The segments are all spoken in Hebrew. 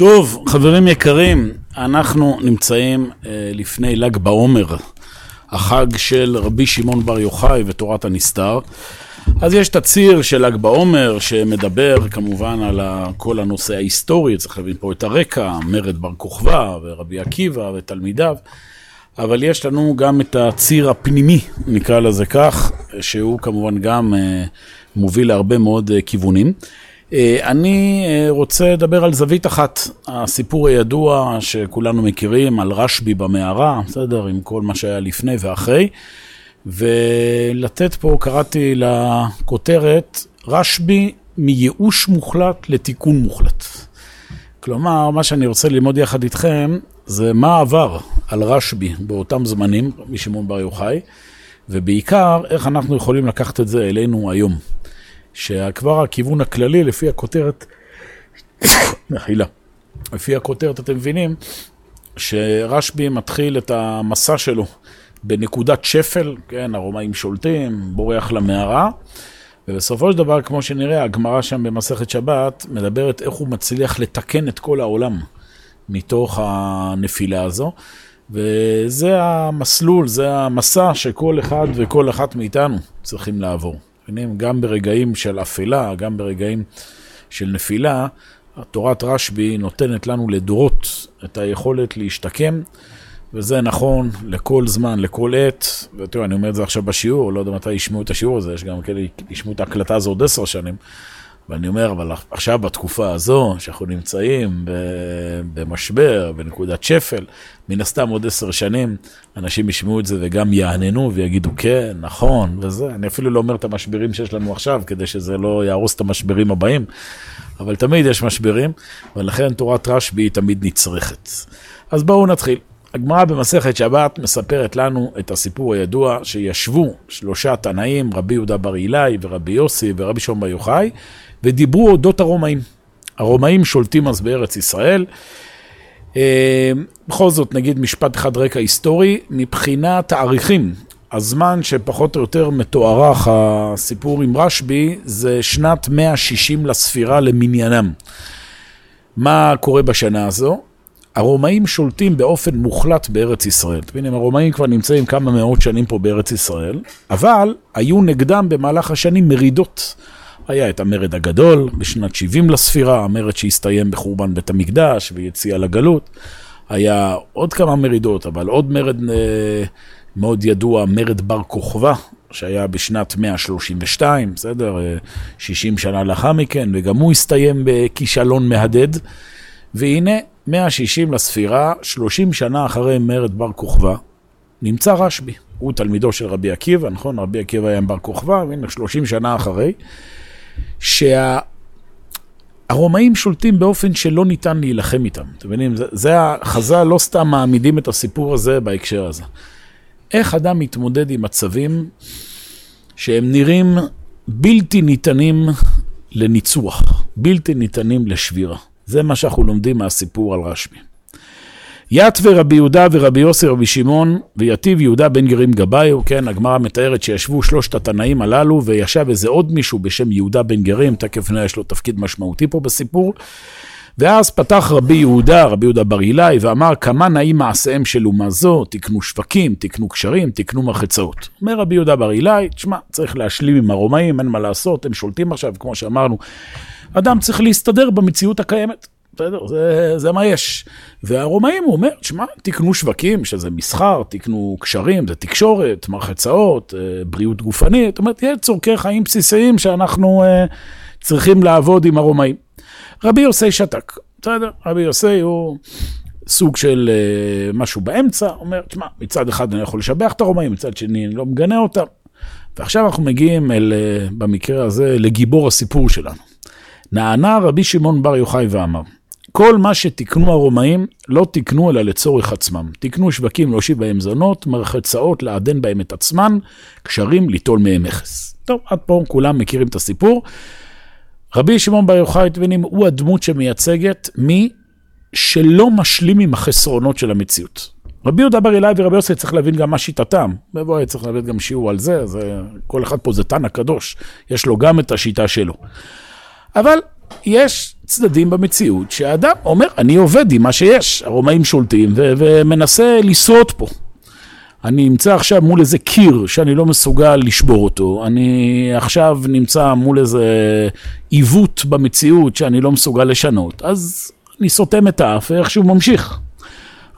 טוב, חברים יקרים, אנחנו נמצאים אה, לפני ל"ג בעומר, החג של רבי שמעון בר יוחאי ותורת הנסתר. אז יש את הציר של ל"ג בעומר, שמדבר כמובן על כל הנושא ההיסטורי, צריך להבין פה את הרקע, מרד בר כוכבא ורבי עקיבא ותלמידיו, אבל יש לנו גם את הציר הפנימי, נקרא לזה כך, שהוא כמובן גם אה, מוביל להרבה מאוד אה, כיוונים. אה, אני רוצה לדבר על זווית אחת, הסיפור הידוע שכולנו מכירים על רשב"י במערה, בסדר? עם כל מה שהיה לפני ואחרי. ולתת פה, קראתי לכותרת, רשב"י מייאוש מוחלט לתיקון מוחלט. כלומר, מה שאני רוצה ללמוד יחד איתכם, זה מה עבר על רשב"י באותם זמנים, משמעון בר יוחאי, ובעיקר, איך אנחנו יכולים לקחת את זה אלינו היום. שכבר הכיוון הכללי, לפי הכותרת, מחילה, לפי הכותרת אתם מבינים, שרשב"י מתחיל את המסע שלו בנקודת שפל, כן, הרומאים שולטים, בורח למערה, ובסופו של דבר, כמו שנראה, הגמרא שם במסכת שבת מדברת איך הוא מצליח לתקן את כל העולם מתוך הנפילה הזו, וזה המסלול, זה המסע שכל אחד וכל אחת מאיתנו צריכים לעבור. מבינים? גם ברגעים של אפלה, גם ברגעים של נפילה, תורת רשב"י נותנת לנו לדורות את היכולת להשתקם. וזה נכון לכל זמן, לכל עת, ותראו, אני אומר את זה עכשיו בשיעור, לא יודע מתי ישמעו את השיעור הזה, יש גם כאלה ישמעו את ההקלטה הזו עוד עשר שנים, ואני אומר, אבל עכשיו בתקופה הזו, שאנחנו נמצאים במשבר, בנקודת שפל, מן הסתם עוד עשר שנים, אנשים ישמעו את זה וגם יעננו ויגידו, כן, נכון, וזה, אני אפילו לא אומר את המשברים שיש לנו עכשיו, כדי שזה לא יהרוס את המשברים הבאים, אבל תמיד יש משברים, ולכן תורת רשב"י היא תמיד נצרכת. אז בואו נתחיל. הגמרא במסכת שבת מספרת לנו את הסיפור הידוע שישבו שלושה תנאים, רבי יהודה בר אילאי ורבי יוסי ורבי שום בר יוחאי, ודיברו אודות הרומאים. הרומאים שולטים אז בארץ ישראל. אה, בכל זאת, נגיד משפט אחד רקע היסטורי, מבחינת תאריכים, הזמן שפחות או יותר מתוארך הסיפור עם רשב"י זה שנת 160 לספירה למניינם. מה קורה בשנה הזו? הרומאים שולטים באופן מוחלט בארץ ישראל. אתם מבינים, הרומאים כבר נמצאים כמה מאות שנים פה בארץ ישראל, אבל היו נגדם במהלך השנים מרידות. היה את המרד הגדול בשנת 70 לספירה, המרד שהסתיים בחורבן בית המקדש ויציאה לגלות. היה עוד כמה מרידות, אבל עוד מרד אה, מאוד ידוע, מרד בר כוכבא, שהיה בשנת 132, בסדר? 60 אה, שנה לאחר מכן, וגם הוא הסתיים בכישלון מהדהד. והנה, 160 לספירה, 30 שנה אחרי מרד בר כוכבא, נמצא רשב"י. הוא תלמידו של רבי עקיבא, נכון? רבי עקיבא היה עם בר כוכבא, והנה 30 שנה אחרי, שהרומאים שה... שולטים באופן שלא ניתן להילחם איתם. אתם מבינים? זה, זה החז"ל לא סתם מעמידים את הסיפור הזה בהקשר הזה. איך אדם מתמודד עם מצבים שהם נראים בלתי ניתנים לניצוח, בלתי ניתנים לשבירה. זה מה שאנחנו לומדים מהסיפור על רשב"י. יתווה רבי יהודה ורבי יוסי רבי שמעון, ויתיב יהודה בן גרים גבאיו, כן, הגמרא מתארת שישבו שלושת התנאים הללו, וישב איזה עוד מישהו בשם יהודה בן גרים, תכף נראה יש לו תפקיד משמעותי פה בסיפור. ואז פתח רבי יהודה, רבי יהודה בר אילאי, ואמר, כמה נעים מעשיהם של אומה זו, תקנו שווקים, תקנו קשרים, תקנו מרחצאות. אומר רבי יהודה בר אילאי, תשמע, צריך להשלים עם הרומאים, אין מה לעשות, הם שולטים עכשיו, כמו שאמרנו, אדם צריך להסתדר במציאות הקיימת. בסדר, זה, זה מה יש. והרומאים, הוא אומר, תשמע, תקנו שווקים, שזה מסחר, תקנו קשרים, זה תקשורת, מרחצאות, אה, בריאות גופנית, זאת אומרת, יש צורכי חיים בסיסיים שאנחנו uh, צריכים לעבוד עם הרומאים. רבי יוסי שתק, בסדר? רבי יוסי הוא סוג של uh, משהו באמצע, אומר, תשמע, מצד אחד אני יכול לשבח את הרומאים, מצד שני אני לא מגנה אותם. ועכשיו אנחנו מגיעים אל, uh, במקרה הזה, לגיבור הסיפור שלנו. נענה רבי שמעון בר יוחאי ואמר, כל מה שתיקנו הרומאים, לא תיקנו אלא לצורך עצמם. תיקנו שווקים להושיב בהם זונות, מרחצאות לעדן בהם את עצמן, קשרים ליטול מהם מכס. טוב, עד פה כולם מכירים את הסיפור. רבי שמעון בר יוחאי, אתם מבינים, הוא הדמות שמייצגת מי שלא משלים עם החסרונות של המציאות. רבי יהודה בר אילאי ורבי יוסי צריך להבין גם מה שיטתם. בבואי צריך להבין גם שיעור על זה, זה, כל אחד פה זה תנא קדוש, יש לו גם את השיטה שלו. אבל יש צדדים במציאות שהאדם אומר, אני עובד עם מה שיש, הרומאים שולטים ו- ומנסה לשרוד פה. אני נמצא עכשיו מול איזה קיר שאני לא מסוגל לשבור אותו, אני עכשיו נמצא מול איזה עיוות במציאות שאני לא מסוגל לשנות, אז אני סותם את האף ואיכשהו ממשיך.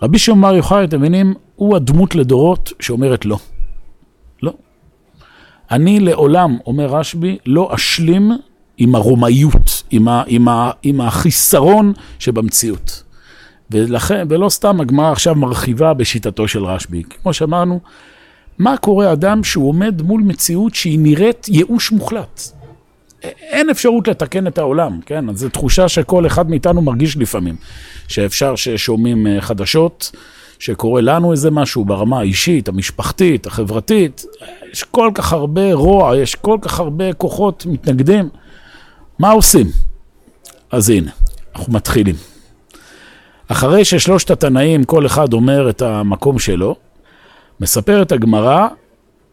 רבי שמעון בר יוחאי, אתם מבינים, הוא הדמות לדורות שאומרת לא. לא. אני לעולם, אומר רשב"י, לא אשלים עם הרומאיות, עם, ה, עם, ה, עם החיסרון שבמציאות. ולכן, ולא סתם הגמרא עכשיו מרחיבה בשיטתו של רשב"י. כמו שאמרנו, מה קורה אדם שהוא עומד מול מציאות שהיא נראית ייאוש מוחלט? אין אפשרות לתקן את העולם, כן? אז זו תחושה שכל אחד מאיתנו מרגיש לפעמים. שאפשר ששומעים אה, חדשות, שקורה לנו איזה משהו ברמה האישית, המשפחתית, החברתית. יש כל כך הרבה רוע, יש כל כך הרבה כוחות מתנגדים. מה עושים? אז הנה, אנחנו מתחילים. אחרי ששלושת התנאים, כל אחד אומר את המקום שלו, מספרת הגמרא,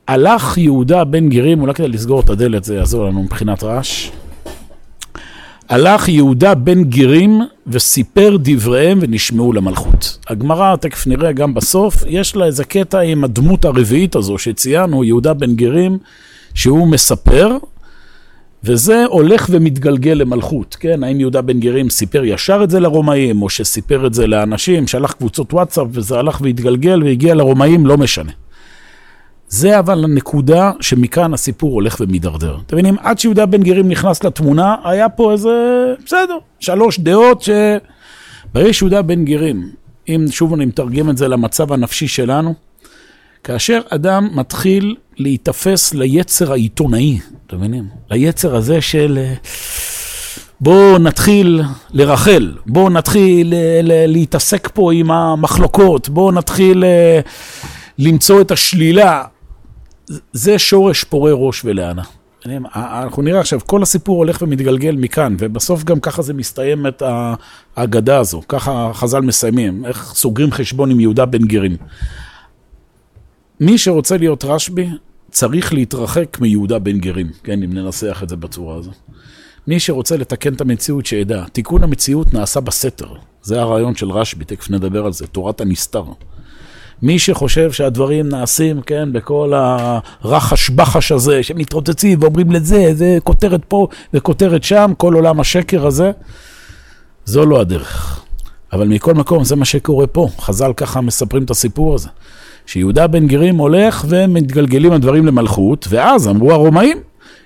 הלך יהודה בן גרים, אולי כדי לסגור את הדלת, זה יעזור לנו מבחינת רעש. הלך יהודה בן גרים וסיפר דבריהם ונשמעו למלכות. הגמרא, תכף נראה גם בסוף, יש לה איזה קטע עם הדמות הרביעית הזו שציינו, יהודה בן גרים, שהוא מספר, וזה הולך ומתגלגל למלכות, כן? האם יהודה בן גרים סיפר ישר את זה לרומאים, או שסיפר את זה לאנשים, שלח קבוצות וואטסאפ, וזה הלך והתגלגל והגיע לרומאים, לא משנה. זה אבל הנקודה שמכאן הסיפור הולך ומידרדר. אתם מבינים, עד שיהודה בן גרים נכנס לתמונה, היה פה איזה, בסדר, שלוש דעות ש... ברגע שיהודה בן גרים, אם שוב אני מתרגם את זה למצב הנפשי שלנו, כאשר אדם מתחיל להיתפס ליצר העיתונאי, אתם מבינים? ליצר הזה של אה, בואו נתחיל לרחל, בואו נתחיל אה, להתעסק פה עם המחלוקות, בואו נתחיל אה, למצוא את השלילה. זה שורש פורה ראש ולענה. אנחנו נראה עכשיו, כל הסיפור הולך ומתגלגל מכאן, ובסוף גם ככה זה מסתיים את ההגדה הזו, ככה חז"ל מסיימים, איך סוגרים חשבון עם יהודה בן גרים. מי שרוצה להיות רשב"י, צריך להתרחק מיהודה בן גרים, כן, אם ננסח את זה בצורה הזו. מי שרוצה לתקן את המציאות, שידע, תיקון המציאות נעשה בסתר. זה הרעיון של רשב"י, תכף נדבר על זה, תורת הנסתר. מי שחושב שהדברים נעשים, כן, בכל הרחש-בחש הזה, שמתרוצצים ואומרים לזה, זה כותרת פה וכותרת שם, כל עולם השקר הזה, זו לא הדרך. אבל מכל מקום, זה מה שקורה פה. חז"ל ככה מספרים את הסיפור הזה. שיהודה בן גרים הולך ומתגלגלים הדברים למלכות, ואז אמרו הרומאים,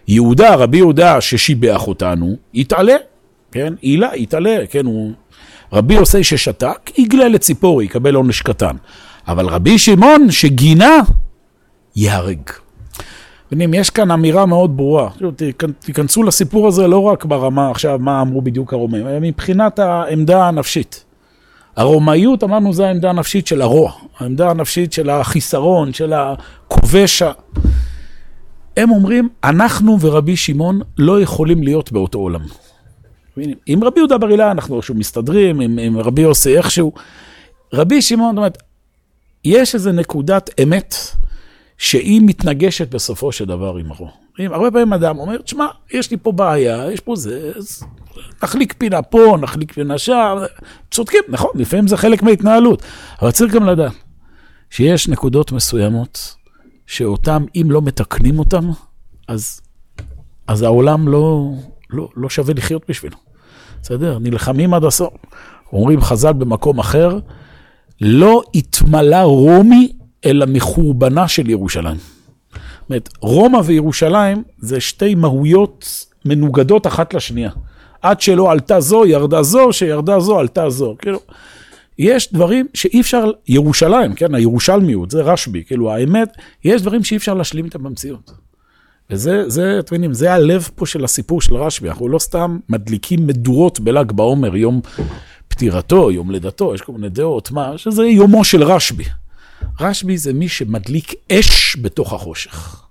יהודה, רבי יהודה ששיבח אותנו, יתעלה, כן, עילה, יתעלה, כן, הוא... רבי יוסי ששתק, יגלה לציפור, יקבל עונש קטן. אבל רבי שמעון שגינה, ייהרג. מבינים, יש כאן אמירה מאוד ברורה. תיכנסו לסיפור הזה לא רק ברמה עכשיו מה אמרו בדיוק הרומאים, מבחינת העמדה הנפשית. הרומאיות, אמרנו, זה העמדה הנפשית של הרוע, העמדה הנפשית של החיסרון, של הכובש. הם אומרים, אנחנו ורבי שמעון לא יכולים להיות באותו עולם. עם רבי יהודה בר אילן אנחנו איכשהו מסתדרים, עם, עם רבי יוסי איכשהו. רבי שמעון, זאת אומרת, יש איזו נקודת אמת שהיא מתנגשת בסופו של דבר עם הרוע. הרבה פעמים אדם אומר, תשמע, יש לי פה בעיה, יש פה זה, אז נחליק פינה פה, נחליק פינה שם, צודקים, נכון, לפעמים זה חלק מההתנהלות. אבל צריך גם לדעת שיש נקודות מסוימות שאותם, אם לא מתקנים אותם, אז, אז העולם לא, לא, לא שווה לחיות בשבילו. בסדר? נלחמים עד הסוף. אומרים חז"ל במקום אחר, לא התמלא רומי אלא מחורבנה של ירושלים. זאת אומרת, רומא וירושלים זה שתי מהויות מנוגדות אחת לשנייה. עד שלא עלתה זו, ירדה זו, שירדה זו, עלתה זו. כאילו, יש דברים שאי אפשר, ירושלים, כן, הירושלמיות, זה רשב"י, כאילו, האמת, יש דברים שאי אפשר להשלים איתם במציאות. וזה, זה, אתם מבינים, זה הלב פה של הסיפור של רשב"י, אנחנו לא סתם מדליקים מדורות בל"ג בעומר, יום פטירתו, יום לידתו, יש כל מיני דעות, מה, שזה יומו של רשב"י. רשב"י זה מי שמדליק אש בתוך החושך.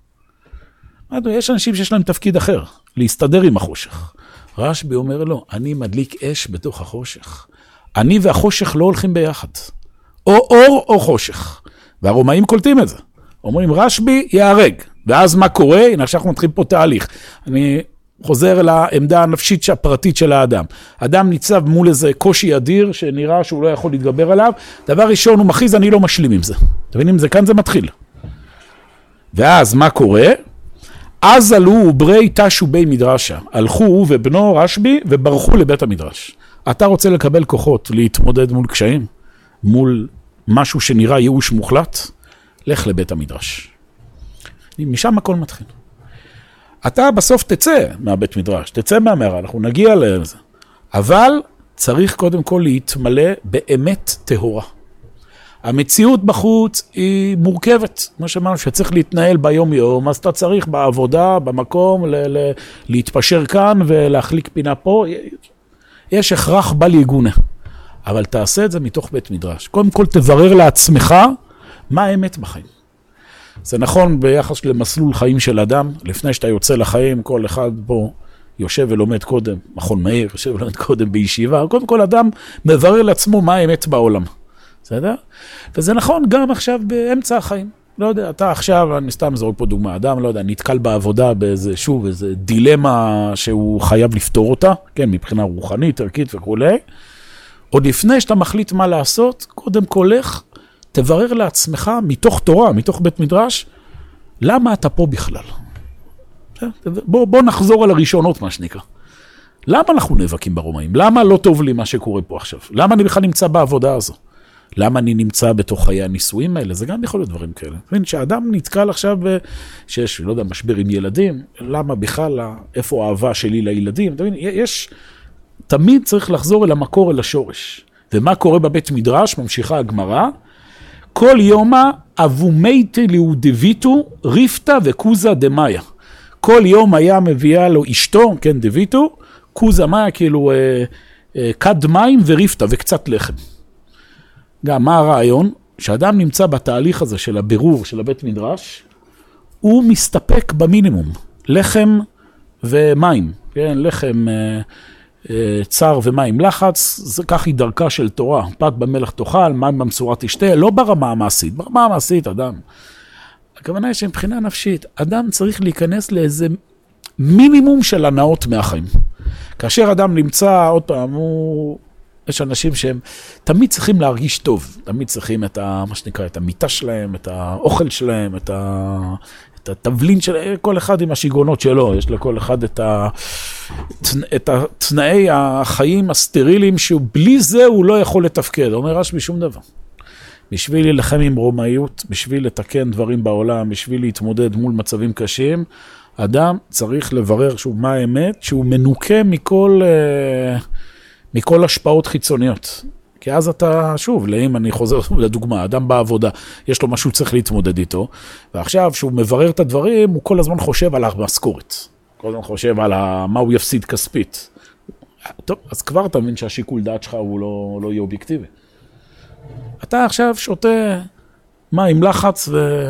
יש אנשים שיש להם תפקיד אחר, להסתדר עם החושך. רשב"י אומר לו, אני מדליק אש בתוך החושך. אני והחושך לא הולכים ביחד. או אור או חושך. והרומאים קולטים את זה. אומרים, רשב"י ייהרג. ואז מה קורה? הנה עכשיו אנחנו מתחילים פה תהליך. אני חוזר לעמדה הנפשית הפרטית של האדם. אדם ניצב מול איזה קושי אדיר שנראה שהוא לא יכול להתגבר עליו, דבר ראשון הוא מכריז אני לא משלים עם זה. אתם מבינים? זה כאן זה מתחיל. ואז מה קורה? אז עלו וברי תשו בי מדרשה, הלכו הוא ובנו רשב"י וברחו לבית המדרש. אתה רוצה לקבל כוחות להתמודד מול קשיים? מול משהו שנראה ייאוש מוחלט? לך לבית המדרש. משם הכל מתחיל. אתה בסוף תצא מהבית מדרש, תצא מהמערה, אנחנו נגיע לזה. אבל צריך קודם כל להתמלא באמת טהורה. המציאות בחוץ היא מורכבת, כמו שאמרנו, שצריך להתנהל ביום-יום, אז אתה צריך בעבודה, במקום, ל- ל- להתפשר כאן ולהחליק פינה פה. יש הכרח בל יגונה. אבל תעשה את זה מתוך בית מדרש. קודם כל תברר לעצמך מה האמת בחיים. זה נכון ביחס למסלול חיים של אדם, לפני שאתה יוצא לחיים, כל אחד פה יושב ולומד קודם, מכון מאיר, יושב ולומד קודם בישיבה, קודם כל אדם מברר לעצמו מה האמת בעולם, בסדר? וזה נכון גם עכשיו באמצע החיים. לא יודע, אתה עכשיו, אני סתם זורק פה דוגמה, אדם, לא יודע, נתקל בעבודה באיזה, שוב, איזה דילמה שהוא חייב לפתור אותה, כן, מבחינה רוחנית, ערכית וכולי. עוד לפני שאתה מחליט מה לעשות, קודם כל לך, תברר לעצמך מתוך תורה, מתוך בית מדרש, למה אתה פה בכלל? בוא, בוא נחזור על הראשונות, מה שנקרא. למה אנחנו נאבקים ברומאים? למה לא טוב לי מה שקורה פה עכשיו? למה אני בכלל נמצא בעבודה הזו? למה אני נמצא בתוך חיי הנישואים האלה? זה גם יכול להיות דברים כאלה. מבין, שאדם נתקל עכשיו שיש, לא יודע, משבר עם ילדים, למה בכלל, איפה האהבה שלי לילדים? אתה מבין, יש, תמיד צריך לחזור אל המקור, אל השורש. ומה קורה בבית מדרש? ממשיכה הגמרא. כל יומא אבומייטי ליהודביתו ריפתא וקוזה דמאיה. כל יום היה מביאה לו אשתו, כן, דביטו, קוזה מאיה, כאילו אה, אה, כד מים וריפתא וקצת לחם. גם מה הרעיון? כשאדם נמצא בתהליך הזה של הבירור של הבית מדרש, הוא מסתפק במינימום, לחם ומים, כן, לחם, אה, אה, צר ומים לחץ, זה כך היא דרכה של תורה, פת במלח תאכל, מים במשורה תשתה, לא ברמה המעשית, ברמה המעשית אדם. הכוונה היא שמבחינה נפשית, אדם צריך להיכנס לאיזה מינימום של הנאות מהחיים. כאשר אדם נמצא, עוד פעם, הוא... יש אנשים שהם תמיד צריכים להרגיש טוב, תמיד צריכים את ה, מה שנקרא, את המיטה שלהם, את האוכל שלהם, את, ה, את התבלין שלהם, כל אחד עם השיגעונות שלו, יש לכל אחד את, ה, את התנאי החיים הסטריליים, שבלי זה הוא לא יכול לתפקד, אומר רשב"י שום דבר. בשביל להילחם עם רומאיות, בשביל לתקן דברים בעולם, בשביל להתמודד מול מצבים קשים, אדם צריך לברר שוב מה האמת, שהוא מנוקה מכל... Uh, מכל השפעות חיצוניות. כי אז אתה, שוב, אם אני חוזר לדוגמה, אדם בעבודה, יש לו משהו שצריך להתמודד איתו, ועכשיו כשהוא מברר את הדברים, הוא כל הזמן חושב על המשכורת. כל הזמן חושב על מה הוא יפסיד כספית. טוב, אז כבר אתה מבין שהשיקול דעת שלך הוא לא, לא יהיה אובייקטיבי. אתה עכשיו שותה מים לחץ ו...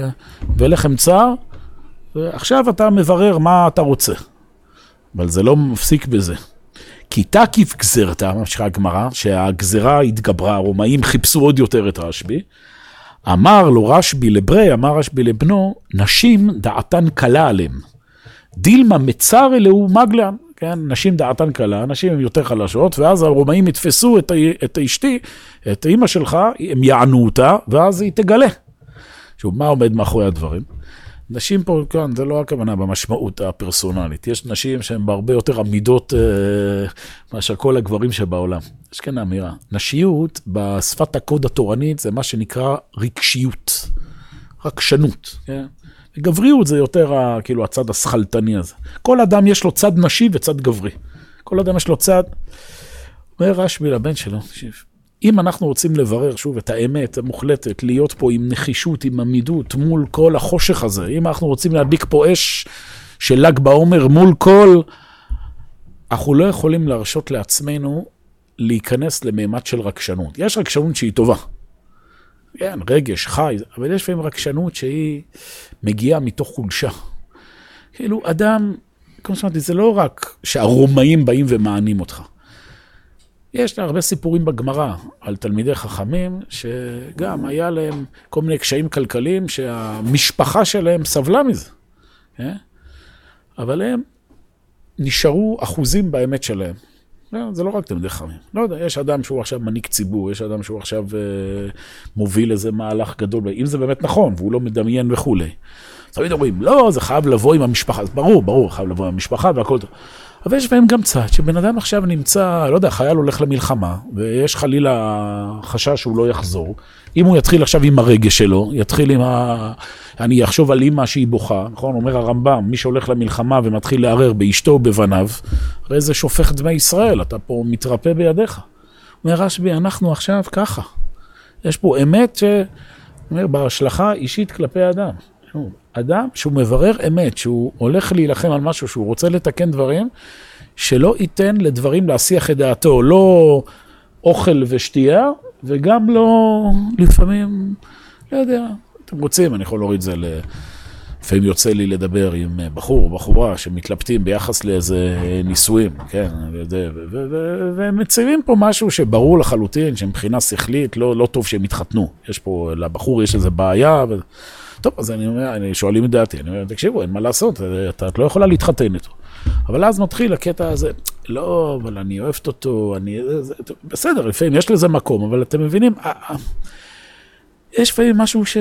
ולחם צר, ועכשיו אתה מברר מה אתה רוצה. אבל זה לא מפסיק בזה. כי תקיף גזרתה, ממשיכה הגמרא, שהגזרה התגברה, הרומאים חיפשו עוד יותר את רשב"י. אמר לו רשב"י לברי, אמר רשב"י לבנו, נשים דעתן קלה עליהם. דילמה מצר אלהו מגלן, כן, נשים דעתן קלה, נשים הן יותר חלשות, ואז הרומאים יתפסו את, את אשתי, את אימא שלך, הם יענו אותה, ואז היא תגלה. שוב, מה עומד מאחורי הדברים? נשים פה, כאן, זה לא הכוונה במשמעות הפרסונלית. יש נשים שהן בהרבה יותר עמידות אה, מאשר כל הגברים שבעולם. יש כאן אמירה. נשיות, בשפת הקוד התורנית, זה מה שנקרא רגשיות, רגשנות. כן? גבריות זה יותר ה, כאילו הצד השכלתני הזה. כל אדם יש לו צד נשי וצד גברי. כל אדם יש לו צד... אומר רשב"י לבן שלו, תקשיב, אם אנחנו רוצים לברר שוב את האמת המוחלטת, להיות פה עם נחישות, עם עמידות מול כל החושך הזה, אם אנחנו רוצים להדליק פה אש של ל"ג בעומר מול כל... אנחנו לא יכולים להרשות לעצמנו להיכנס למימד של רגשנות. יש רגשנות שהיא טובה. כן, רגש, חי, אבל יש לפעמים רגשנות שהיא מגיעה מתוך חולשה. כאילו, אדם, כמו שאמרתי, זה לא רק שהרומאים באים ומענים אותך. יש הרבה סיפורים בגמרא על תלמידי חכמים, שגם היה להם כל מיני קשיים כלכליים שהמשפחה שלהם סבלה מזה. כן? אבל הם נשארו אחוזים באמת שלהם. לא, זה לא רק תלמידי חכמים. לא יודע, יש אדם שהוא עכשיו מנהיג ציבור, יש אדם שהוא עכשיו אה, מוביל איזה מהלך גדול, אם זה באמת נכון, והוא לא מדמיין וכולי. תמיד אומרים, לא, זה חייב לבוא עם המשפחה. אז ברור, ברור, חייב לבוא עם המשפחה והכל טוב. אבל יש בהם גם צד, שבן אדם עכשיו נמצא, לא יודע, חייל הולך למלחמה, ויש חלילה חשש שהוא לא יחזור. אם הוא יתחיל עכשיו עם הרגש שלו, יתחיל עם ה... אני אחשוב על אימא שהיא בוכה, נכון? אומר הרמב"ם, מי שהולך למלחמה ומתחיל לערער באשתו ובבניו, הרי זה שופך דמי ישראל, אתה פה מתרפא בידיך. אומר רשב"י, אנחנו עכשיו ככה. יש פה אמת ש... אומר, בהשלכה אישית כלפי אדם. אדם שהוא מברר אמת, שהוא הולך להילחם על משהו, שהוא רוצה לתקן דברים, שלא ייתן לדברים להסיח את דעתו, לא אוכל ושתייה, וגם לא, לפעמים, לא יודע, אתם רוצים, אני יכול להוריד את זה ל... לפעמים יוצא לי לדבר עם בחור או בחורה שמתלבטים ביחס לאיזה נישואים, כן, והם מציבים פה משהו שברור לחלוטין, שמבחינה שכלית לא, לא טוב שהם יתחתנו. יש פה, לבחור יש איזה בעיה, ו... טוב, אז אני אומר, אני שואלים את דעתי, אני אומר, תקשיבו, אין מה לעשות, אתה, את לא יכולה להתחתן איתו. אבל אז מתחיל הקטע הזה, לא, אבל אני אוהבת אותו, אני... זה, בסדר, לפעמים יש לזה מקום, אבל אתם מבינים, יש לפעמים משהו ש...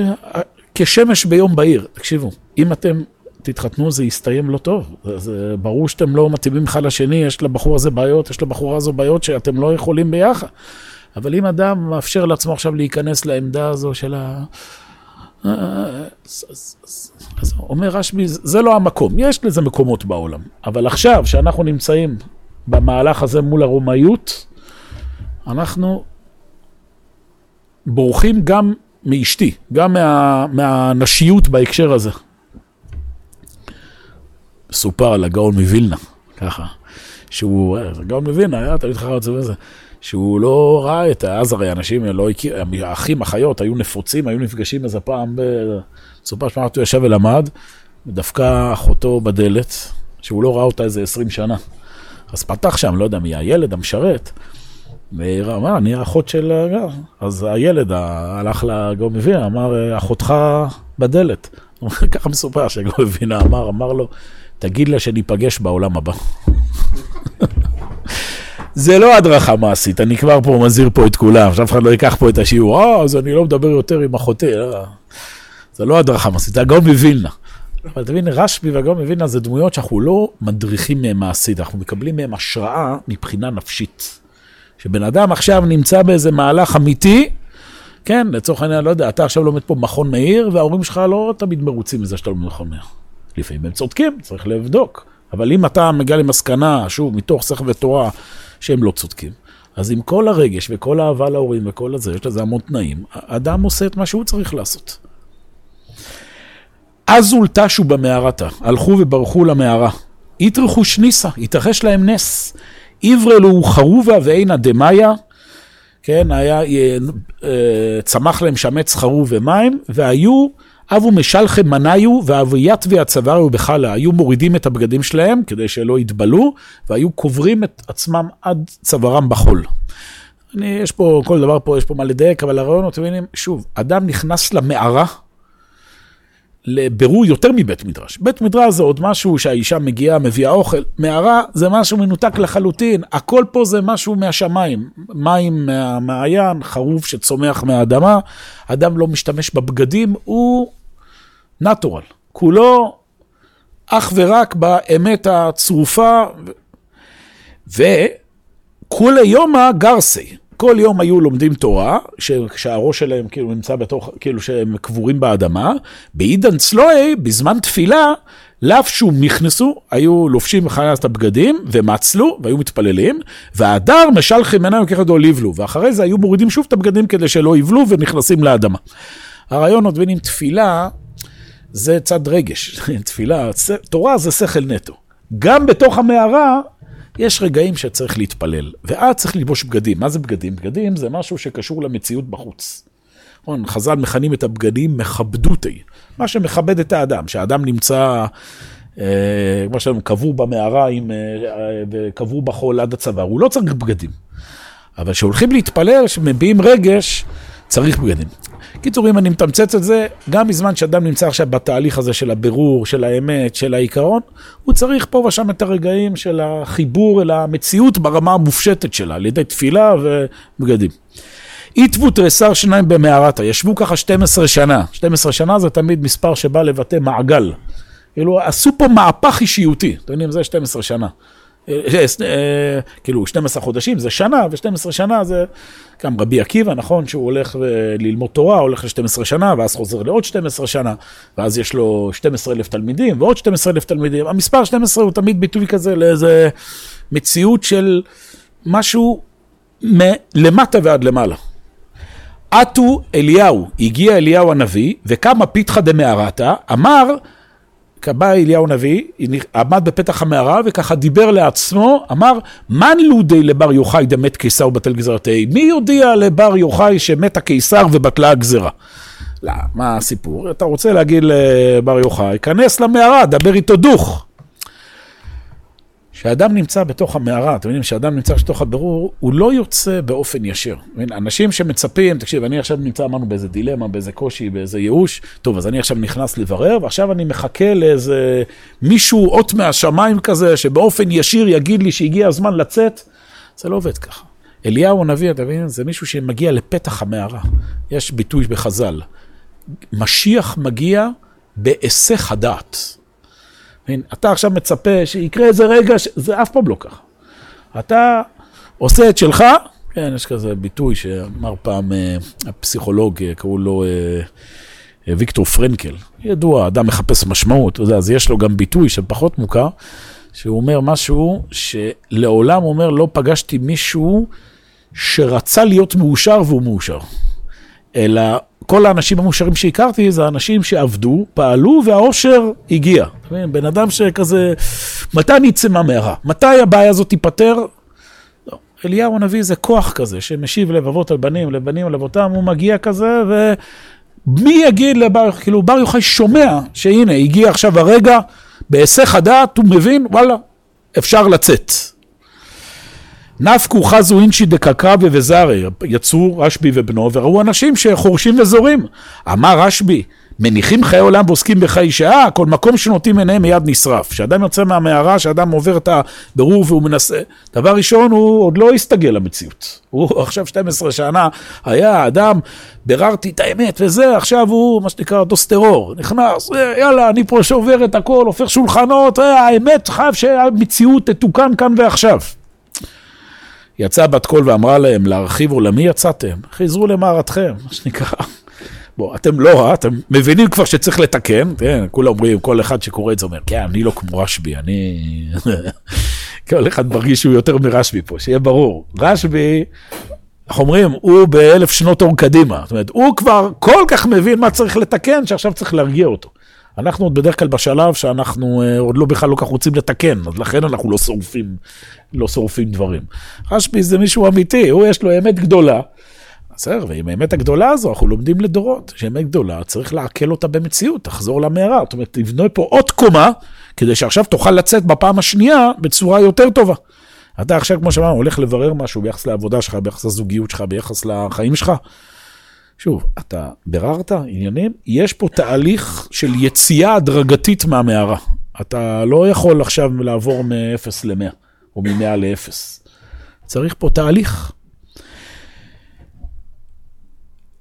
כשמש ביום בהיר, תקשיבו, אם אתם תתחתנו זה יסתיים לא טוב, זה ברור שאתם לא מתאימים אחד לשני, יש לבחור הזה בעיות, יש לבחורה הזו בעיות שאתם לא יכולים ביחד. אבל אם אדם מאפשר לעצמו עכשיו להיכנס לעמדה הזו של ה... אז אומר רשב"י, זה לא המקום, יש לזה מקומות בעולם, אבל עכשיו, שאנחנו נמצאים במהלך הזה מול הרומאיות, אנחנו בורחים גם מאשתי, גם מה, מהנשיות בהקשר הזה. סופר על הגאון מווילנה, ככה, שהוא, הגאון מווילנה היה תמיד חכם וזה. שהוא לא ראה את, אז הרי אנשים לא הכיר, האחים, אחיות היו נפוצים, היו נפגשים איזה פעם, בסופר שפעם הוא ישב ולמד, ודווקא אחותו בדלת, שהוא לא ראה אותה איזה 20 שנה. אז פתח שם, לא יודע מי הילד המשרת, ואמר, אני האחות של הגר. אז הילד הלך לגאון מווינה, אמר, אחותך בדלת. ככה מסופר שגאון מווינה אמר, אמר לו, תגיד לה שניפגש בעולם הבא. זה לא הדרכה מעשית, אני כבר פה מזהיר פה את כולם, שאף אחד לא ייקח פה את השיעור, אה, אז אני לא מדבר יותר עם אחותי, לא. זה לא הדרכה מעשית, זה הגאון מווילנה. אבל תבין, רשב"י והגאון מווילנה זה דמויות שאנחנו לא מדריכים מהם מעשית, אנחנו מקבלים מהם השראה מבחינה נפשית. שבן אדם עכשיו נמצא באיזה מהלך אמיתי, כן, לצורך העניין, לא יודע, אתה עכשיו לומד פה מכון מאיר, וההורים שלך לא תמיד מרוצים מזה שאתה לומד מכון מאיר. לפעמים הם צודקים, צריך לבדוק. אבל אם אתה מגיע למסקנה, שוב, מתוך שכל ותורה, שהם לא צודקים, אז עם כל הרגש וכל האהבה להורים וכל הזה, יש לזה המון תנאים, האדם עושה את מה שהוא צריך לעשות. אז הולטשו במערתה, הלכו וברחו למערה. יטרחו שניסה, התרחש להם נס. עברלו חרובה ואינה דמיה, כן, היה, אה, צמח להם שם עץ חרוב ומים, והיו אבו משלחם מניו ואביית והצווארו בחלה, היו מורידים את הבגדים שלהם כדי שלא יתבלו, והיו קוברים את עצמם עד צווארם בחול. אני, יש פה, כל דבר פה, יש פה מה לדייק, אבל הרעיון, אתם מבינים, שוב, אדם נכנס למערה, לבירור יותר מבית מדרש. בית מדרש זה עוד משהו שהאישה מגיעה, מביאה אוכל. מערה זה משהו מנותק לחלוטין. הכל פה זה משהו מהשמיים. מים מהמעיין, חרוב שצומח מהאדמה. אדם לא משתמש בבגדים, הוא נטורל. כולו אך ורק באמת הצרופה. וכולי יומא גרסי. כל יום היו לומדים תורה, שהראש שלהם כאילו נמצא בתוך, כאילו שהם קבורים באדמה. בעידן צלועי, בזמן תפילה, לבשו נכנסו, היו לובשים מחדש את הבגדים, ומצלו, והיו מתפללים, והדר משלחים עיניים ככדו ליבלו, ואחרי זה היו מורידים שוב את הבגדים כדי שלא יבלו ונכנסים לאדמה. הרעיון עוד בין עם תפילה, זה צד רגש. תפילה, תורה זה שכל נטו. גם בתוך המערה, יש רגעים שצריך להתפלל, ואז צריך ללבוש בגדים. מה זה בגדים? בגדים זה משהו שקשור למציאות בחוץ. נכון, חז"ל מכנים את הבגדים מכבדותי, מה שמכבד את האדם, שהאדם נמצא, אה, כמו שאומרים, קבור במערה עם, אה, וקבור בחול עד הצוואר, הוא לא צריך בגדים. אבל כשהולכים להתפלל, כשמביעים רגש, צריך בגדים. קיצור, אם אני מתמצת את זה, גם בזמן שאדם נמצא עכשיו בתהליך הזה של הבירור, של האמת, של העיקרון, הוא צריך פה ושם את הרגעים של החיבור אל המציאות ברמה המופשטת שלה, על ידי תפילה ובגדים. איתבו תריסר שניים במערתה, ישבו ככה 12 שנה. 12 שנה זה תמיד מספר שבא לבטא מעגל. כאילו, עשו פה מהפך אישיותי, אתם יודעים, זה 12 שנה. אה, אה, אה, כאילו 12 חודשים זה שנה, ו-12 שנה זה גם רבי עקיבא, נכון, שהוא הולך ללמוד תורה, הולך ל-12 שנה, ואז חוזר לעוד 12 שנה, ואז יש לו 12 אלף תלמידים ועוד 12 אלף תלמידים. המספר 12 הוא תמיד ביטוי כזה לאיזה מציאות של משהו מלמטה ועד למעלה. עטו אליהו, הגיע אליהו הנביא, וקמה פיתחא דמערתא, אמר בא אליהו הנביא, עמד בפתח המערה וככה דיבר לעצמו, אמר, מן לודי לבר יוחאי דמת קיסר ובטל גזרתי? מי יודיע לבר יוחאי שמת הקיסר ובטלה הגזרה? לא, מה הסיפור? אתה רוצה להגיד לבר יוחאי, כנס למערה, דבר איתו דוך. כשאדם נמצא בתוך המערה, אתם יודעים, כשאדם נמצא בתוך הבירור, הוא לא יוצא באופן ישיר. אנשים שמצפים, תקשיב, אני עכשיו נמצא, אמרנו, באיזה דילמה, באיזה קושי, באיזה ייאוש, טוב, אז אני עכשיו נכנס לברר, ועכשיו אני מחכה לאיזה מישהו, אות מהשמיים כזה, שבאופן ישיר יגיד לי שהגיע הזמן לצאת. זה לא עובד ככה. אליהו הנביא, אתה מבין? זה מישהו שמגיע לפתח המערה. יש ביטוי בחז"ל. משיח מגיע בהיסח הדעת. אתה עכשיו מצפה שיקרה איזה רגע, ש... זה אף פעם לא ככה. אתה עושה את שלך, כן, יש כזה ביטוי שאמר פעם אה, הפסיכולוג, אה, קראו לו אה, ויקטור פרנקל, ידוע, אדם מחפש משמעות, אז יש לו גם ביטוי שפחות מוכר, שהוא אומר משהו שלעולם אומר, לא פגשתי מישהו שרצה להיות מאושר והוא מאושר. אלא כל האנשים המאושרים שהכרתי זה אנשים שעבדו, פעלו והאושר הגיע. בן אדם שכזה, מתי אצא מהמערה? מתי הבעיה הזאת תיפתר? לא. אליהו הנביא זה כוח כזה שמשיב לבבות על בנים, לבנים על אבותם, הוא מגיע כזה ומי יגיד לבר, כאילו בר יוחאי שומע שהנה הגיע עכשיו הרגע, בהיסח הדעת הוא מבין, וואלה, אפשר לצאת. נפקו חזו אינשי דקקרבי וזרי, יצאו רשב"י ובנו וראו אנשים שחורשים וזורים. אמר רשב"י, מניחים חיי עולם ועוסקים בחיי שעה, כל מקום שנוטים עיניהם מיד נשרף. כשאדם יוצא מהמערה, כשאדם עובר את הבירור והוא מנסה, דבר ראשון, הוא עוד לא הסתגל למציאות. הוא עכשיו 12 שנה היה אדם, ביררתי את האמת וזה, עכשיו הוא מה שנקרא דוס טרור, נכנס, יאללה, אני פה שובר את הכל, הופך שולחנות, האמת חייב שהמציאות תתוקן כאן ועכשיו. יצאה בת קול ואמרה להם להרחיב עולמי יצאתם, חזרו למערתכם, מה שנקרא. בוא, אתם לא, אתם מבינים כבר שצריך לתקן, כן, כולם אומרים, כל אחד שקורא את זה אומר, כן, אני לא כמו רשב"י, אני... כל אחד מרגיש שהוא יותר מרשב"י פה, שיהיה ברור. רשב"י, איך אומרים, הוא באלף שנות אור קדימה. זאת אומרת, הוא כבר כל כך מבין מה צריך לתקן, שעכשיו צריך להרגיע אותו. אנחנו עוד בדרך כלל בשלב שאנחנו uh, עוד לא בכלל לא כך רוצים לתקן, אז לכן אנחנו לא שורפים, לא שורפים דברים. רשב"י זה מישהו אמיתי, הוא יש לו אמת גדולה. בסדר, ועם האמת הגדולה הזו אנחנו לומדים לדורות, שאמת גדולה צריך לעכל אותה במציאות, תחזור למערה. זאת אומרת, תבנה פה עוד קומה, כדי שעכשיו תוכל לצאת בפעם השנייה בצורה יותר טובה. אתה עכשיו, כמו שאמרנו, הולך לברר משהו ביחס לעבודה שלך, ביחס לזוגיות שלך, ביחס לחיים שלך. שוב, אתה ביררת עניינים, יש פה תהליך של יציאה הדרגתית מהמערה. אתה לא יכול עכשיו לעבור מ-0 ל-100, או מ-100 ל-0. צריך פה תהליך.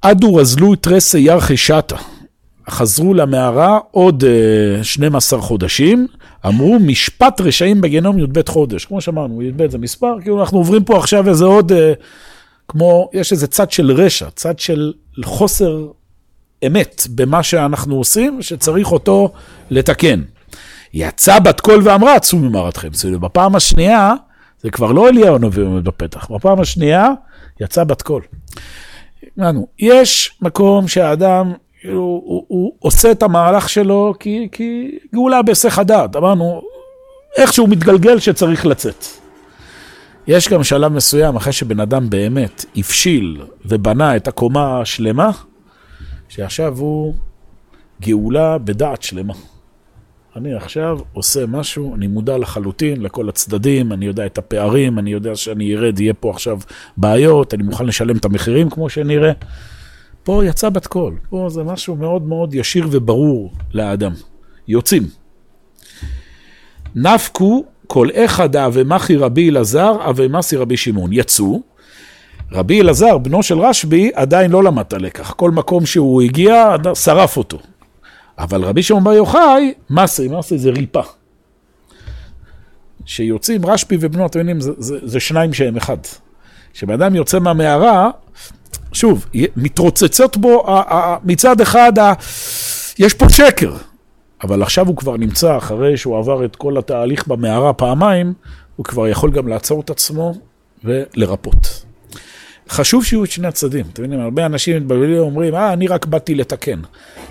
אדו רזלו תרסי ירחי שטה. חזרו למערה עוד 12 אה, חודשים, אמרו משפט רשעים בגנום י"ב חודש. כמו שאמרנו, י"ב זה מספר, כאילו אנחנו עוברים פה עכשיו איזה עוד... אה, כמו, יש איזה צד של רשע, צד של חוסר אמת במה שאנחנו עושים, שצריך אותו לתקן. יצא בת קול ואמרה, צאו ממערתכם. זאת בפעם השנייה, זה כבר לא אליהו הנביא עומד בפתח, בפעם השנייה יצא בת קול. יש מקום שהאדם, הוא, הוא, הוא עושה את המהלך שלו כי, כי גאולה בהיסח הדעת. אמרנו, איכשהו מתגלגל שצריך לצאת. יש גם שלב מסוים, אחרי שבן אדם באמת הבשיל ובנה את הקומה השלמה, שעכשיו הוא גאולה בדעת שלמה. אני עכשיו עושה משהו, אני מודע לחלוטין לכל הצדדים, אני יודע את הפערים, אני יודע שאני ארד, יהיה פה עכשיו בעיות, אני מוכן לשלם את המחירים כמו שנראה. פה יצא בת קול, פה זה משהו מאוד מאוד ישיר וברור לאדם. יוצאים. נפקו כל אחד אבמחי רבי אלעזר אבמסי רבי שמעון. יצאו. רבי אלעזר, בנו של רשב"י, עדיין לא למד את הלקח. כל מקום שהוא הגיע, שרף אותו. אבל רבי שמעון בר יוחאי, מסי, מסי זה ריפה. שיוצאים רשב"י ובנו, אתם יודעים, זה, זה, זה שניים שהם אחד. כשבן אדם יוצא מהמערה, שוב, מתרוצצות בו, מצד אחד, יש פה שקר, אבל עכשיו הוא כבר נמצא, אחרי שהוא עבר את כל התהליך במערה פעמיים, הוא כבר יכול גם לעצור את עצמו ולרפות. חשוב שיהיו את שני הצדדים. אתם יודעים, הרבה אנשים מתבלבלים ואומרים, אה, אני רק באתי לתקן.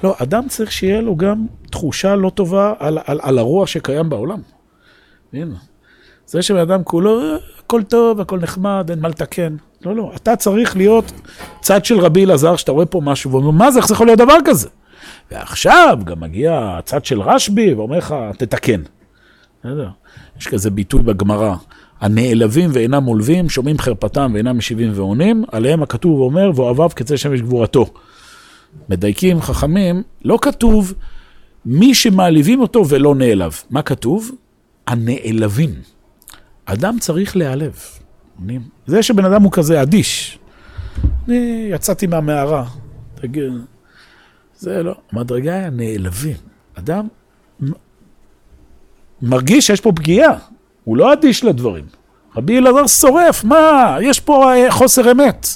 לא, אדם צריך שיהיה לו גם תחושה לא טובה על, על, על הרוע שקיים בעולם. הנה. זה שבן אדם כולו, אה, הכל טוב, הכל נחמד, אין מה לתקן. לא, לא, אתה צריך להיות צד של רבי אלעזר, שאתה רואה פה משהו, ואומר, מה זה, איך זה יכול להיות דבר כזה? ועכשיו גם מגיע הצד של רשב"י ואומר לך, תתקן. יש כזה ביטוי בגמרא, הנעלבים ואינם עולבים, שומעים חרפתם ואינם משיבים ועונים, עליהם הכתוב אומר, ואוהביו כצא שמש גבורתו. מדייקים חכמים, לא כתוב מי שמעליבים אותו ולא נעלב. מה כתוב? הנעלבים. אדם צריך להיעלב. זה שבן אדם הוא כזה אדיש. אני יצאתי מהמערה, תגיד, זה לא. המדרגה היא הנעלבים. אדם מרגיש שיש פה פגיעה, הוא לא אדיש לדברים. רבי אלעזר שורף, מה, יש פה אה, חוסר אמת.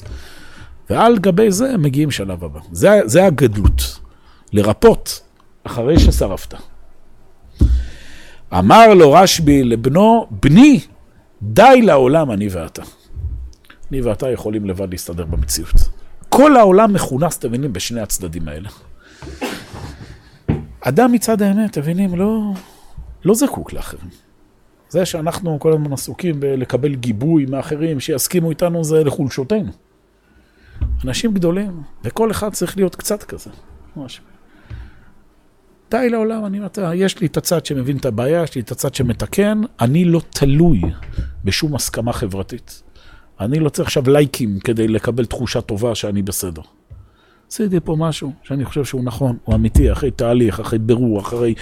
ועל גבי זה מגיעים שלב הבא. זה, זה הגדלות, לרפות אחרי ששרפת. אמר לו רשב"י לבנו, בני, די לעולם אני ואתה. אני ואתה יכולים לבד להסתדר במציאות. כל העולם מכונס, אתם מבינים, בשני הצדדים האלה. אדם מצד האמת, מבינים, לא, לא זקוק לאחרים. זה שאנחנו כל הזמן עסוקים בלקבל גיבוי מאחרים שיסכימו איתנו זה לחולשותינו. אנשים גדולים, וכל אחד צריך להיות קצת כזה. ממש. די לעולם, אני אתה, יש לי את הצד שמבין את הבעיה, יש לי את הצד שמתקן, אני לא תלוי בשום הסכמה חברתית. אני לא צריך עכשיו לייקים כדי לקבל תחושה טובה שאני בסדר. עשיתי פה משהו שאני חושב שהוא נכון, הוא אמיתי, אחרי תהליך, אחרי בירור, אחרי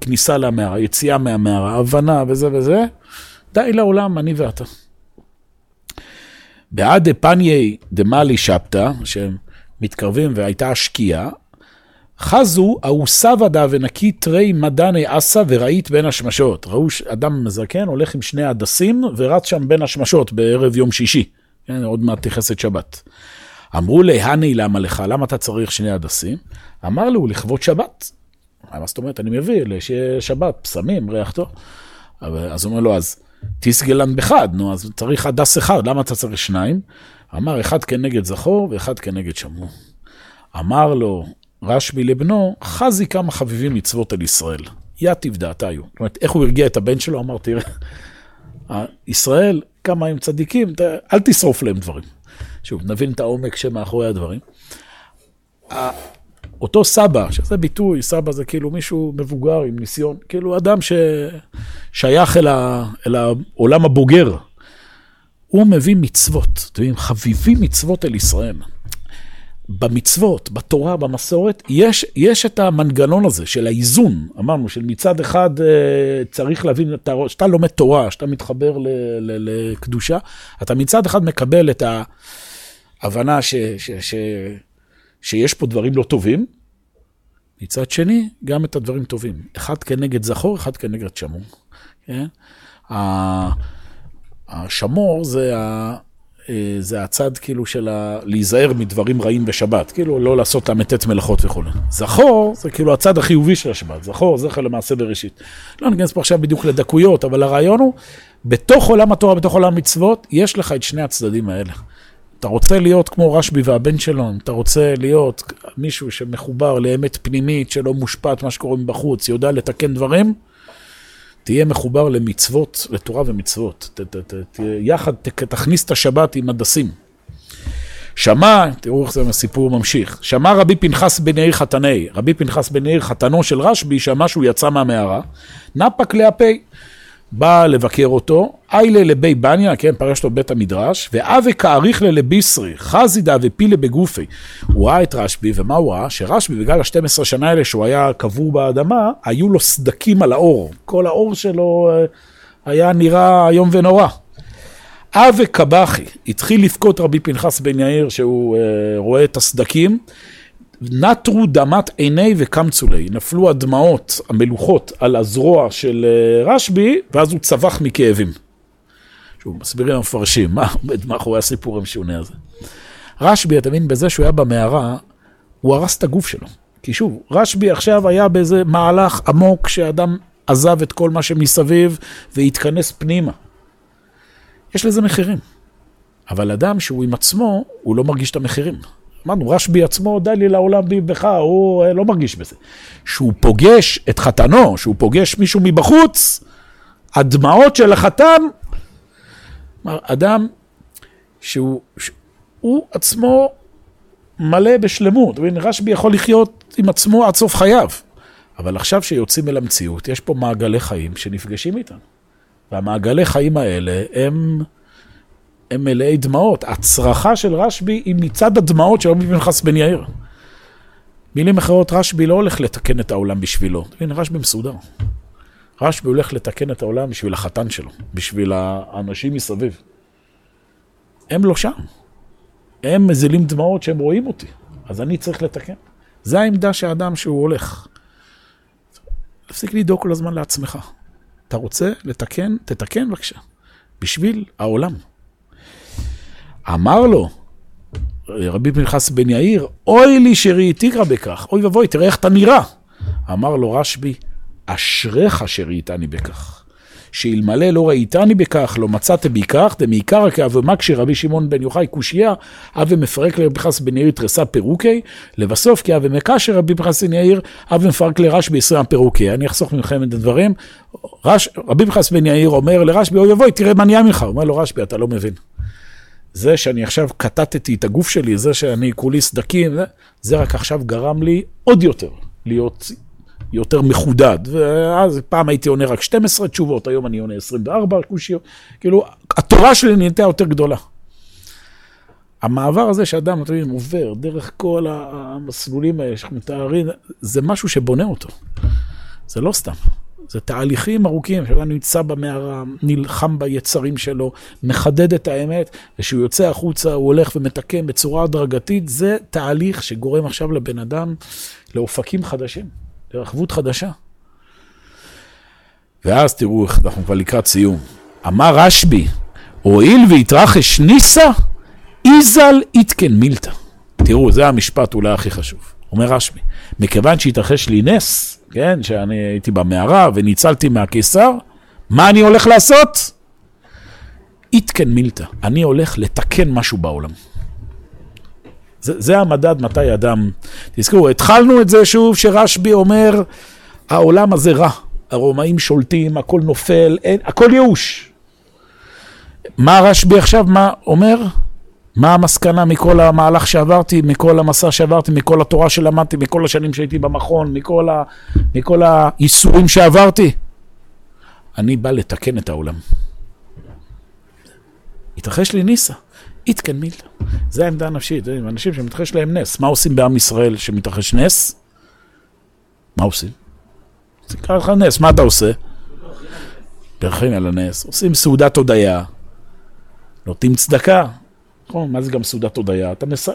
כניסה למערה, יציאה מהמערה, הבנה וזה וזה, די לעולם, אני ואתה. בעד דפניי דמאלי שבתא, שהם מתקרבים והייתה השקיעה, חזו אהוסבדה ונקי תרי מדני אסה וראית בין השמשות. ראו אדם מזקן הולך עם שני הדסים ורץ שם בין השמשות בערב יום שישי. כן, עוד מעט תכסת שבת. אמרו להני למה לך, למה אתה צריך שני הדסים? אמר לו, לכבוד שבת. מה זאת אומרת, אני מביא שיהיה שבת, פסמים, ריח טוב. אז הוא אומר לו, אז תסגלן בחד, נו, אז צריך הדס אחד, למה אתה צריך שניים? אמר, אחד כנגד זכור ואחד כנגד שמור. אמר לו רשב"י לבנו, חזי כמה חביבים מצוות על ישראל. יתיב דעתיו. זאת אומרת, איך הוא הרגיע את הבן שלו? אמר, תראה, ישראל, כמה הם צדיקים, אל תשרוף להם דברים. שוב, נבין את העומק שמאחורי הדברים. אותו סבא, שזה ביטוי, סבא זה כאילו מישהו מבוגר עם ניסיון, כאילו אדם ששייך אל, ה, אל העולם הבוגר. הוא מביא מצוות, אתם יודעים, חביבים מצוות אל ישראל. במצוות, בתורה, במסורת, יש, יש את המנגנון הזה של האיזון, אמרנו, של מצד אחד אה, צריך להבין, כשאתה לומד תורה, כשאתה מתחבר ל, ל, לקדושה, אתה מצד אחד מקבל את ההבנה ש, ש, ש, שיש פה דברים לא טובים, מצד שני, גם את הדברים טובים. אחד כנגד זכור, אחד כנגד שמור. כן? השמור זה ה... אה, זה הצד כאילו של ה... להיזהר מדברים רעים בשבת, כאילו לא לעשות ל"ט מלאכות וכו'. זכור זה כאילו הצד החיובי של השבת, זכור, זכר למעשה בראשית. לא ניכנס פה עכשיו בדיוק לדקויות, אבל הרעיון הוא, בתוך עולם התורה, בתוך עולם המצוות, יש לך את שני הצדדים האלה. אתה רוצה להיות כמו רשב"י והבן שלו, אתה רוצה להיות מישהו שמחובר לאמת פנימית, שלא מושפעת מה שקורה מבחוץ, יודע לתקן דברים, תהיה מחובר למצוות, לתורה ומצוות. ת, ת, ת, ת, יחד ת, תכניס את השבת עם הדסים. שמע, תראו איך זה הסיפור ממשיך, שמע רבי פנחס בן יאיר חתני, רבי פנחס בן יאיר חתנו של רשב"י, שמע שהוא יצא מהמערה, נפק להפי. בא לבקר אותו, איילה לבי בניה, כן, פרש לו בית המדרש, ואבי כאריך ללביסרי, חזידה ופילה בגופי. הוא ראה את רשב"י, ומה הוא ראה? שרשב"י, בגלל ה-12 שנה האלה שהוא היה קבור באדמה, היו לו סדקים על האור. כל האור שלו אה, היה נראה איום ונורא. אבי קבחי, התחיל לבכות רבי פנחס בן יאיר, שהוא אה, רואה את הסדקים. נטרו דמת עיני וקמצו לי, נפלו הדמעות המלוכות על הזרוע של אה, רשב"י, ואז הוא צבח מכאבים. שוב, מסבירים המפרשים, מה עומד מאחורי הסיפור המשונה הזה. רשב"י, אתה מבין, בזה שהוא היה במערה, הוא הרס את הגוף שלו. כי שוב, רשב"י עכשיו היה באיזה מהלך עמוק שאדם עזב את כל מה שמסביב והתכנס פנימה. יש לזה מחירים. אבל אדם שהוא עם עצמו, הוא לא מרגיש את המחירים. אמרנו, רשב"י עצמו, די לי לעולם בי בך, הוא אה, לא מרגיש בזה. שהוא פוגש את חתנו, שהוא פוגש מישהו מבחוץ, הדמעות של החתן, כלומר, אדם שהוא, שהוא עצמו מלא בשלמות. רשב"י יכול לחיות עם עצמו עד סוף חייו. אבל עכשיו שיוצאים אל המציאות, יש פה מעגלי חיים שנפגשים איתנו. והמעגלי חיים האלה הם... הם מלאי דמעות. הצרחה של רשב"י היא מצד הדמעות של רבי פנחס בן יאיר. מילים אחרות, רשב"י לא הולך לתקן את העולם בשבילו. הנה, רשב"י מסודר. רשב"י הולך לתקן את העולם בשביל החתן שלו, בשביל האנשים מסביב. הם לא שם. הם מזילים דמעות שהם רואים אותי, אז אני צריך לתקן. זה העמדה שהאדם שהוא הולך. תפסיק לדאוג כל הזמן לעצמך. אתה רוצה לתקן? תתקן בבקשה. בשביל העולם. אמר לו, רבי פנחס בן יאיר, אוי לי שראיתיך בכך, אוי ואבוי, תראה איך אתה נראה. אמר לו רשב"י, אשריך שראיתני בכך. שאלמלא לא ראיתני בכך, לא מצאתי בכך, דמעיקרא כאבומקשי רבי שמעון בן יוחאי קושייה, אבי מפרק לרבי פנחס בן יאיר תרסה פירוקי, לבסוף כי אבי מקשר רבי פנחס בן יאיר, אבי מפרק לרשב"י עשרים פירוקי. אני אחסוך מכם את הדברים. רש, רבי פנחס בן יאיר אומר לרשב"י, אוי אבוי, תראה מה נהיה ממך. אומר לו רשב"י, אתה לא מבין. זה שאני עכשיו קטטתי את הגוף שלי, זה שאני כולי סדקים, זה, רק עכשיו גרם לי עוד יותר להיות יותר מחודד. ואז פעם הייתי עונה רק 12 תשובות, היום אני עונה 24 קושיות. כאילו, התורה שלי נהייתה יותר גדולה. המעבר הזה שאדם, אתה מבין, עובר דרך כל המסלולים האלה שמתארים, זה משהו שבונה אותו. זה לא סתם. זה תהליכים ארוכים, שאדם נמצא במערה, נלחם ביצרים שלו, מחדד את האמת, וכשהוא יוצא החוצה הוא הולך ומתקן בצורה הדרגתית, זה תהליך שגורם עכשיו לבן אדם לאופקים חדשים, לרחבות חדשה. ואז תראו, אנחנו כבר לקראת סיום. אמר רשב"י, הואיל ויתרחש ניסה, איזל איתקן מילתא. תראו, זה המשפט אולי הכי חשוב. אומר רשב"י, מכיוון שהתרחש לי נס, כן, שאני הייתי במערה וניצלתי מהקיסר, מה אני הולך לעשות? איתקן מילתא, אני הולך לתקן משהו בעולם. זה, זה המדד מתי אדם, תזכרו, התחלנו את זה שוב שרשב"י אומר, העולם הזה רע, הרומאים שולטים, הכל נופל, אין, הכל ייאוש. מה רשב"י עכשיו, מה אומר? מה המסקנה מכל המהלך שעברתי, מכל המסע שעברתי, מכל התורה שלמדתי, מכל השנים שהייתי במכון, מכל, ה... מכל האיסורים שעברתי? אני בא לתקן את העולם. התרחש לי ניסה, איתקן מילתא. זה העמדה הנפשית, אנשים שמתרחש להם נס. מה עושים בעם ישראל שמתרחש נס? מה עושים? זה קרה לך נס, מה אתה עושה? ברכים על הנס, עושים סעודת הודיה, נותנים צדקה, נכון? מה זה גם סעודת הודיה? אתה מס...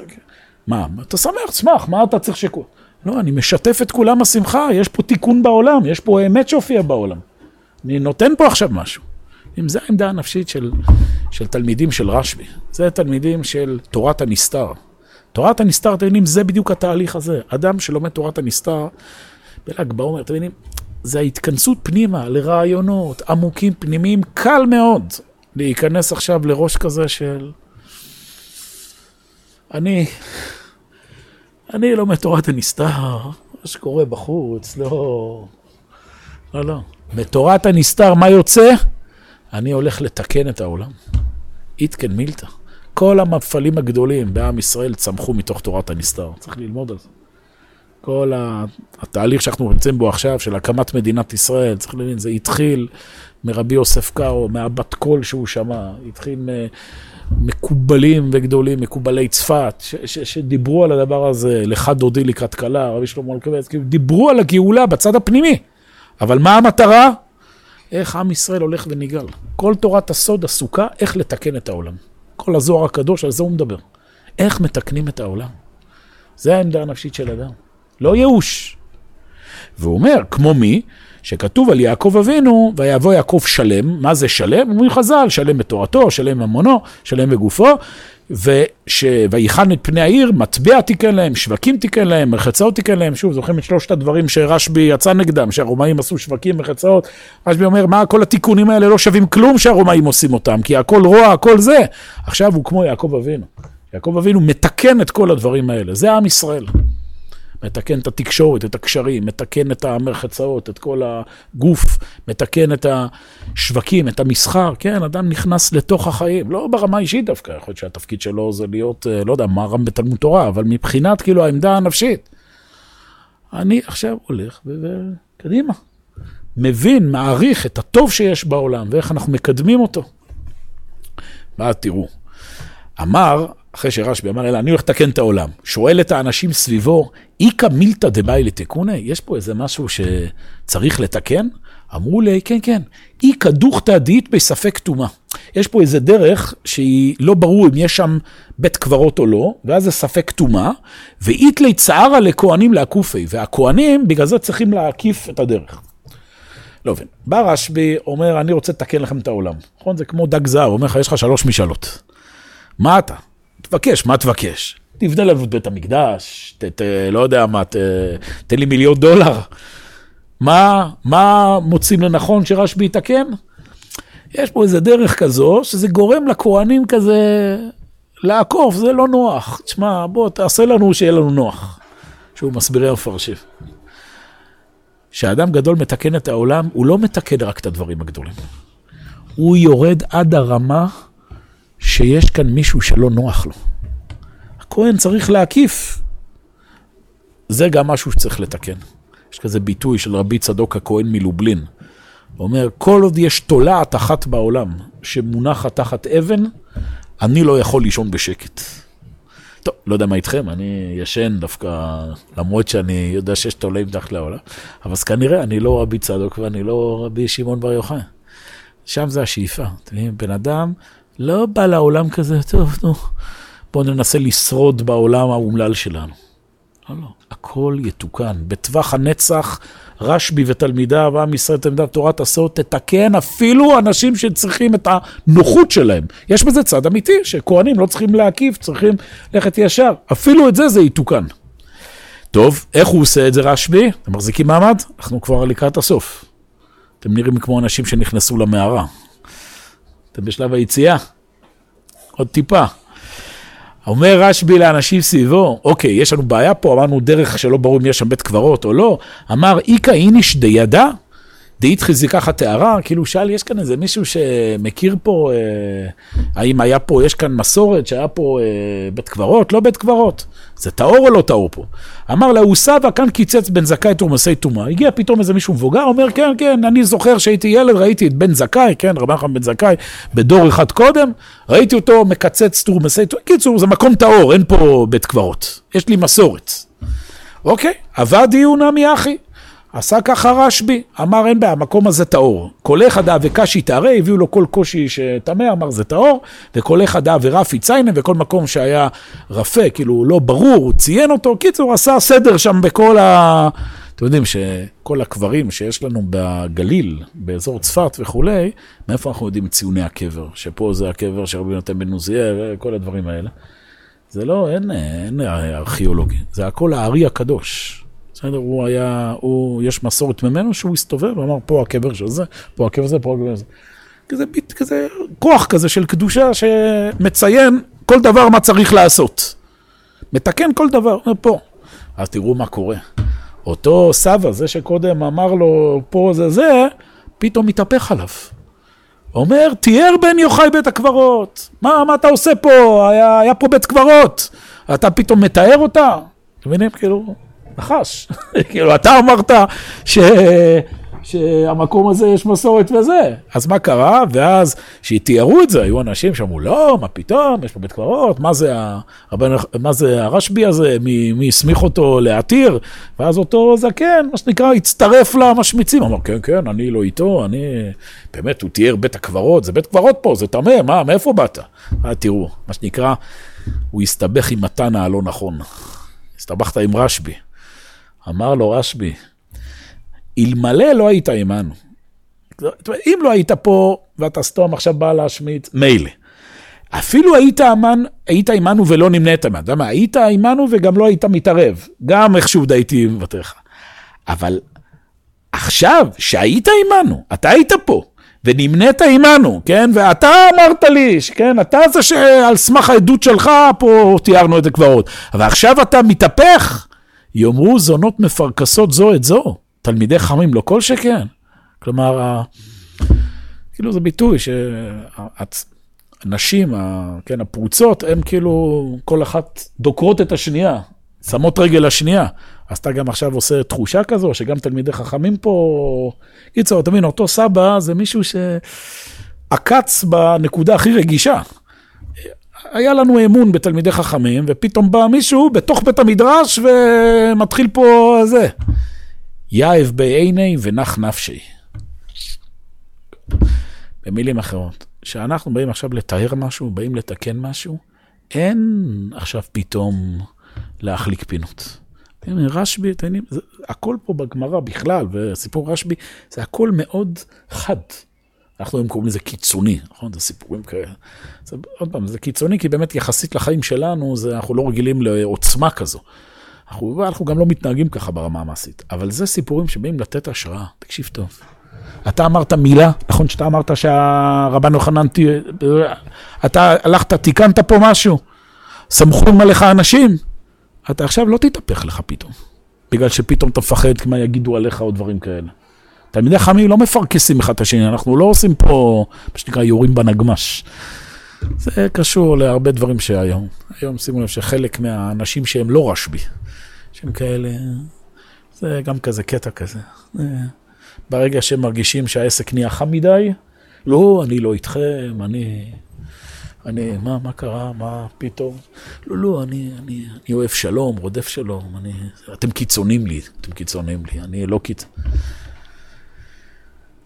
מה? אתה שמח, צמח, מה אתה צריך שכו... לא, אני משתף את כולם בשמחה, יש פה תיקון בעולם, יש פה אמת שהופיע בעולם. אני נותן פה עכשיו משהו. אם זו העמדה הנפשית של, של תלמידים של רשב"י, זה תלמידים של תורת הנסתר. תורת הנסתר, אתם יודעים, זה בדיוק התהליך הזה. אדם שלומד תורת הנסתר, בל"ג בעומר, אתם יודעים, זה ההתכנסות פנימה לרעיונות עמוקים, פנימיים, קל מאוד להיכנס עכשיו לראש כזה של אני, אני לא מתורת הנסתר, מה שקורה בחוץ, לא, לא, לא. מתורת הנסתר, מה יוצא? אני הולך לתקן את העולם. איתקן מילתא. כל המפעלים הגדולים בעם ישראל צמחו מתוך תורת הנסתר. צריך ללמוד על זה. כל התהליך שאנחנו נמצאים בו עכשיו, של הקמת מדינת ישראל, צריך להבין, זה התחיל מרבי יוסף קאו, מהבת קול שהוא שמע, התחיל מקובלים וגדולים, מקובלי צפת, ש- ש- שדיברו על הדבר הזה, לך דודי לקראת כלה, רבי שלמה אלקבץ, כאילו דיברו על הגאולה בצד הפנימי, אבל מה המטרה? איך עם ישראל הולך ונגאל. כל תורת הסוד עסוקה איך לתקן את העולם. כל הזוהר הקדוש, על זה הוא מדבר. איך מתקנים את העולם. זה העמדה הנפשית של אדם. לא ייאוש. והוא אומר, כמו מי? שכתוב על יעקב אבינו, ויבוא יעקב שלם, מה זה שלם? אומרים חז"ל, שלם בתורתו, שלם במונו, שלם בגופו. ויחן את פני העיר, מטבע תיקן להם, שווקים תיקן להם, מרחצאות תיקן להם, שוב, זוכרים את שלושת הדברים שרשב"י יצא נגדם, שהרומאים עשו שווקים, מרחצאות, רשב"י אומר, מה כל התיקונים האלה לא שווים כלום שהרומאים עושים אותם, כי הכל רוע, הכל זה. עכשיו הוא כמו יעקב אבינו. יעקב אבינו מתקן את כל הדברים האלה, זה עם ישראל. מתקן את התקשורת, את הקשרים, מתקן את המרחצאות, את כל הגוף, מתקן את השווקים, את המסחר, כן, אדם נכנס לתוך החיים, לא ברמה האישית דווקא, יכול להיות שהתפקיד שלו זה להיות, אה, לא יודע, מרם בתלמוד תורה, אבל מבחינת כאילו העמדה הנפשית. אני עכשיו הולך וקדימה, מבין, מעריך את הטוב שיש בעולם ואיך אנחנו מקדמים אותו. ואז תראו, אמר אחרי שרשב"י אמר, אלא אני הולך לתקן את העולם. שואל את האנשים סביבו, איכא מילתא דבאי לתקוני? יש פה איזה משהו שצריך לתקן? אמרו לי, כן, כן, איכא דוכתא דאית בספק טומאה. יש פה איזה דרך שהיא לא ברור אם יש שם בית קברות או לא, ואז זה ספק טומאה, ואיתלי צערא לכהנים לעקופי, והכהנים בגלל זה צריכים להקיף את הדרך. לא מבין. בא רשב"י, אומר, אני רוצה לתקן לכם את העולם. נכון? זה כמו דג זהב, אומר לך, יש לך שלוש משאלות. מה אתה? תבקש, מה תבקש? תבנה לנו את בית המקדש, ת, ת, לא יודע מה, ת, תן לי מיליון דולר. מה, מה מוצאים לנכון שרשב"י יתקן? יש פה איזה דרך כזו, שזה גורם לכהנים כזה לעקוף, זה לא נוח. תשמע, בוא, תעשה לנו שיהיה לנו נוח. שהוא מסבירי המפרשים. כשאדם גדול מתקן את העולם, הוא לא מתקן רק את הדברים הגדולים. הוא יורד עד הרמה שיש כאן מישהו שלא נוח לו. הכהן צריך להקיף. זה גם משהו שצריך לתקן. יש כזה ביטוי של רבי צדוק הכהן מלובלין. הוא אומר, כל עוד יש תולעת אחת בעולם שמונחת תחת אבן, אני לא יכול לישון בשקט. טוב, לא יודע מה איתכם, אני ישן דווקא, למרות שאני יודע שיש תולעים תחת לעולם, אבל אז כנראה אני לא רבי צדוק ואני לא רבי שמעון בר יוחאי. שם זה השאיפה. אתם יודעים, בן אדם לא בא לעולם כזה, טוב, נו, בואו ננסה לשרוד בעולם האומלל שלנו. לא, לא, הכל יתוקן. בטווח הנצח, רשב"י ותלמידיו, עם ישראל, תלמידיו, תורת הסוד, תתקן אפילו אנשים שצריכים את הנוחות שלהם. יש בזה צד אמיתי, שכהנים לא צריכים להקיף, צריכים ללכת ישר. אפילו את זה, זה יתוקן. טוב, איך הוא עושה את זה רשב"י? אתם מחזיקים מעמד? אנחנו כבר לקראת הסוף. אתם נראים כמו אנשים שנכנסו למערה. אתם בשלב היציאה. עוד טיפה. אומר רשב"י לאנשים סביבו, אוקיי, יש לנו בעיה פה, אמרנו דרך שלא ברור אם יש שם בית קברות או לא, אמר איכא איניש דאית חזיקה טהרה, כאילו שאל, יש כאן איזה מישהו שמכיר פה, אה, האם היה פה, יש כאן מסורת שהיה פה אה, בית קברות? לא בית קברות. זה טהור או לא טהור פה? אמר לה, הוא סבא כאן קיצץ בן זכאי תורמסי טומאה. הגיע פתאום איזה מישהו מבוגר, אומר, כן, כן, אני זוכר שהייתי ילד, ראיתי את בן זכאי, כן, רבי נחמן בן זכאי, בדור אחד קודם, ראיתי אותו מקצץ תורמסי טומאה. קיצור, זה מקום טהור, אין פה בית קברות. יש לי מסורת. אוקיי, עבד דיונה אחי. עשה ככה רשב"י, אמר אין בעיה, המקום הזה טהור. כל אחד דא וקשי טהרה, הביאו לו כל קושי שטמא, אמר זה טהור, וכל אחד דא ורפי ציינה, וכל מקום שהיה רפה, כאילו לא ברור, הוא ציין אותו. קיצור, עשה סדר שם בכל ה... אתם יודעים שכל הקברים שיש לנו בגליל, באזור צפת וכולי, מאיפה אנחנו יודעים ציוני הקבר? שפה זה הקבר של רבי נותן בן עוזיאל וכל הדברים האלה. זה לא, אין, אין ארכיאולוגי, זה הכל הארי הקדוש. בסדר, הוא היה, הוא, יש מסורת ממנו שהוא הסתובב ואמר, פה הקבר של זה, פה הקבר זה, פה הקבר זה. כזה ביט, כזה כוח כזה של קדושה שמציין כל דבר מה צריך לעשות. מתקן כל דבר, אומר פה. אז תראו מה קורה. אותו סבא, זה שקודם אמר לו, פה זה זה, פתאום מתהפך עליו. אומר, תיאר בן יוחאי בית הקברות. מה, מה אתה עושה פה? היה, היה פה בית קברות. אתה פתאום מתאר אותה? אתם מבינים? כאילו, נחש. כאילו, אתה אמרת ש... שהמקום הזה יש מסורת וזה. אז מה קרה? ואז כשתיארו את זה, היו אנשים שאמרו, לא, מה פתאום, יש פה בית קברות, מה זה, הרבן, מה זה הרשב"י הזה, מי, מי הסמיך אותו להתיר? ואז אותו זקן, מה שנקרא, הצטרף למשמיצים. אמר, כן, כן, אני לא איתו, אני... באמת, הוא תיאר בית הקברות, זה בית קברות פה, זה טמא, מה, מאיפה באת? אה, תראו, מה שנקרא, הוא הסתבך עם מתנה הלא נכון. הסתבכת עם רשב"י. אמר לו רשב"י, אלמלא לא היית עמנו. אם לא היית פה ואתה סתום עכשיו בא להשמיץ, מילא. אפילו היית, אמן, היית עמנו ולא נמנית עמנו. אתה יודע מה, היית עמנו וגם לא היית מתערב. גם איכשהו דייתי מוותר לך. אבל עכשיו, שהיית עמנו, אתה היית פה, ונמנית עמנו, כן? ואתה אמרת לי, כן? אתה זה שעל סמך העדות שלך פה תיארנו את זה כבר עוד. אבל עכשיו אתה מתהפך, יאמרו זונות מפרכסות זו את זו. תלמידי חכמים, לא כל שכן. כלומר, כאילו זה ביטוי שהנשים, כן, הפרוצות, הן כאילו, כל אחת דוקרות את השנייה, שמות רגל לשנייה. אז אתה גם עכשיו עושה תחושה כזו, שגם תלמידי חכמים פה... קיצור, אתה מבין, אותו סבא זה מישהו שעקץ בנקודה הכי רגישה. היה לנו אמון בתלמידי חכמים, ופתאום בא מישהו בתוך בית המדרש ומתחיל פה זה. יאהב בעיני ונח נפשי. במילים אחרות, כשאנחנו באים עכשיו לטהר משהו, באים לתקן משהו, אין עכשיו פתאום להחליק פינות. רשב"י, אתם יודעים, הכל פה בגמרא בכלל, וסיפור רשב"י, זה הכל מאוד חד. אנחנו היום קוראים לזה קיצוני, נכון? זה סיפורים כאלה. זה, עוד פעם, זה קיצוני כי באמת יחסית לחיים שלנו, זה, אנחנו לא רגילים לעוצמה כזו. אנחנו, אנחנו גם לא מתנהגים ככה ברמה המעשית, אבל זה סיפורים שבאים לתת השראה, תקשיב טוב. אתה אמרת מילה, נכון שאתה אמרת שהרבן יוחנן, אתה הלכת, תיקנת פה משהו, סמכו עליך אנשים, אתה עכשיו לא תתהפך לך פתאום, בגלל שפתאום אתה מפחד מה יגידו עליך או דברים כאלה. תלמידי חכמים לא מפרכסים אחד את השני, אנחנו לא עושים פה, מה שנקרא, יורים בנגמש. זה קשור להרבה דברים שהיום. היום שימו לב שחלק מהאנשים שהם לא רשב"י, שהם כאלה, זה גם כזה קטע כזה. ברגע שהם מרגישים שהעסק נהיה חם מדי, לא, אני לא איתכם, אני... אני, מה, מה קרה, מה פתאום? לא, לא, אני, אני, אני אוהב שלום, רודף שלום, אני, אתם קיצונים לי, אתם קיצונים לי, אני לא קיצ...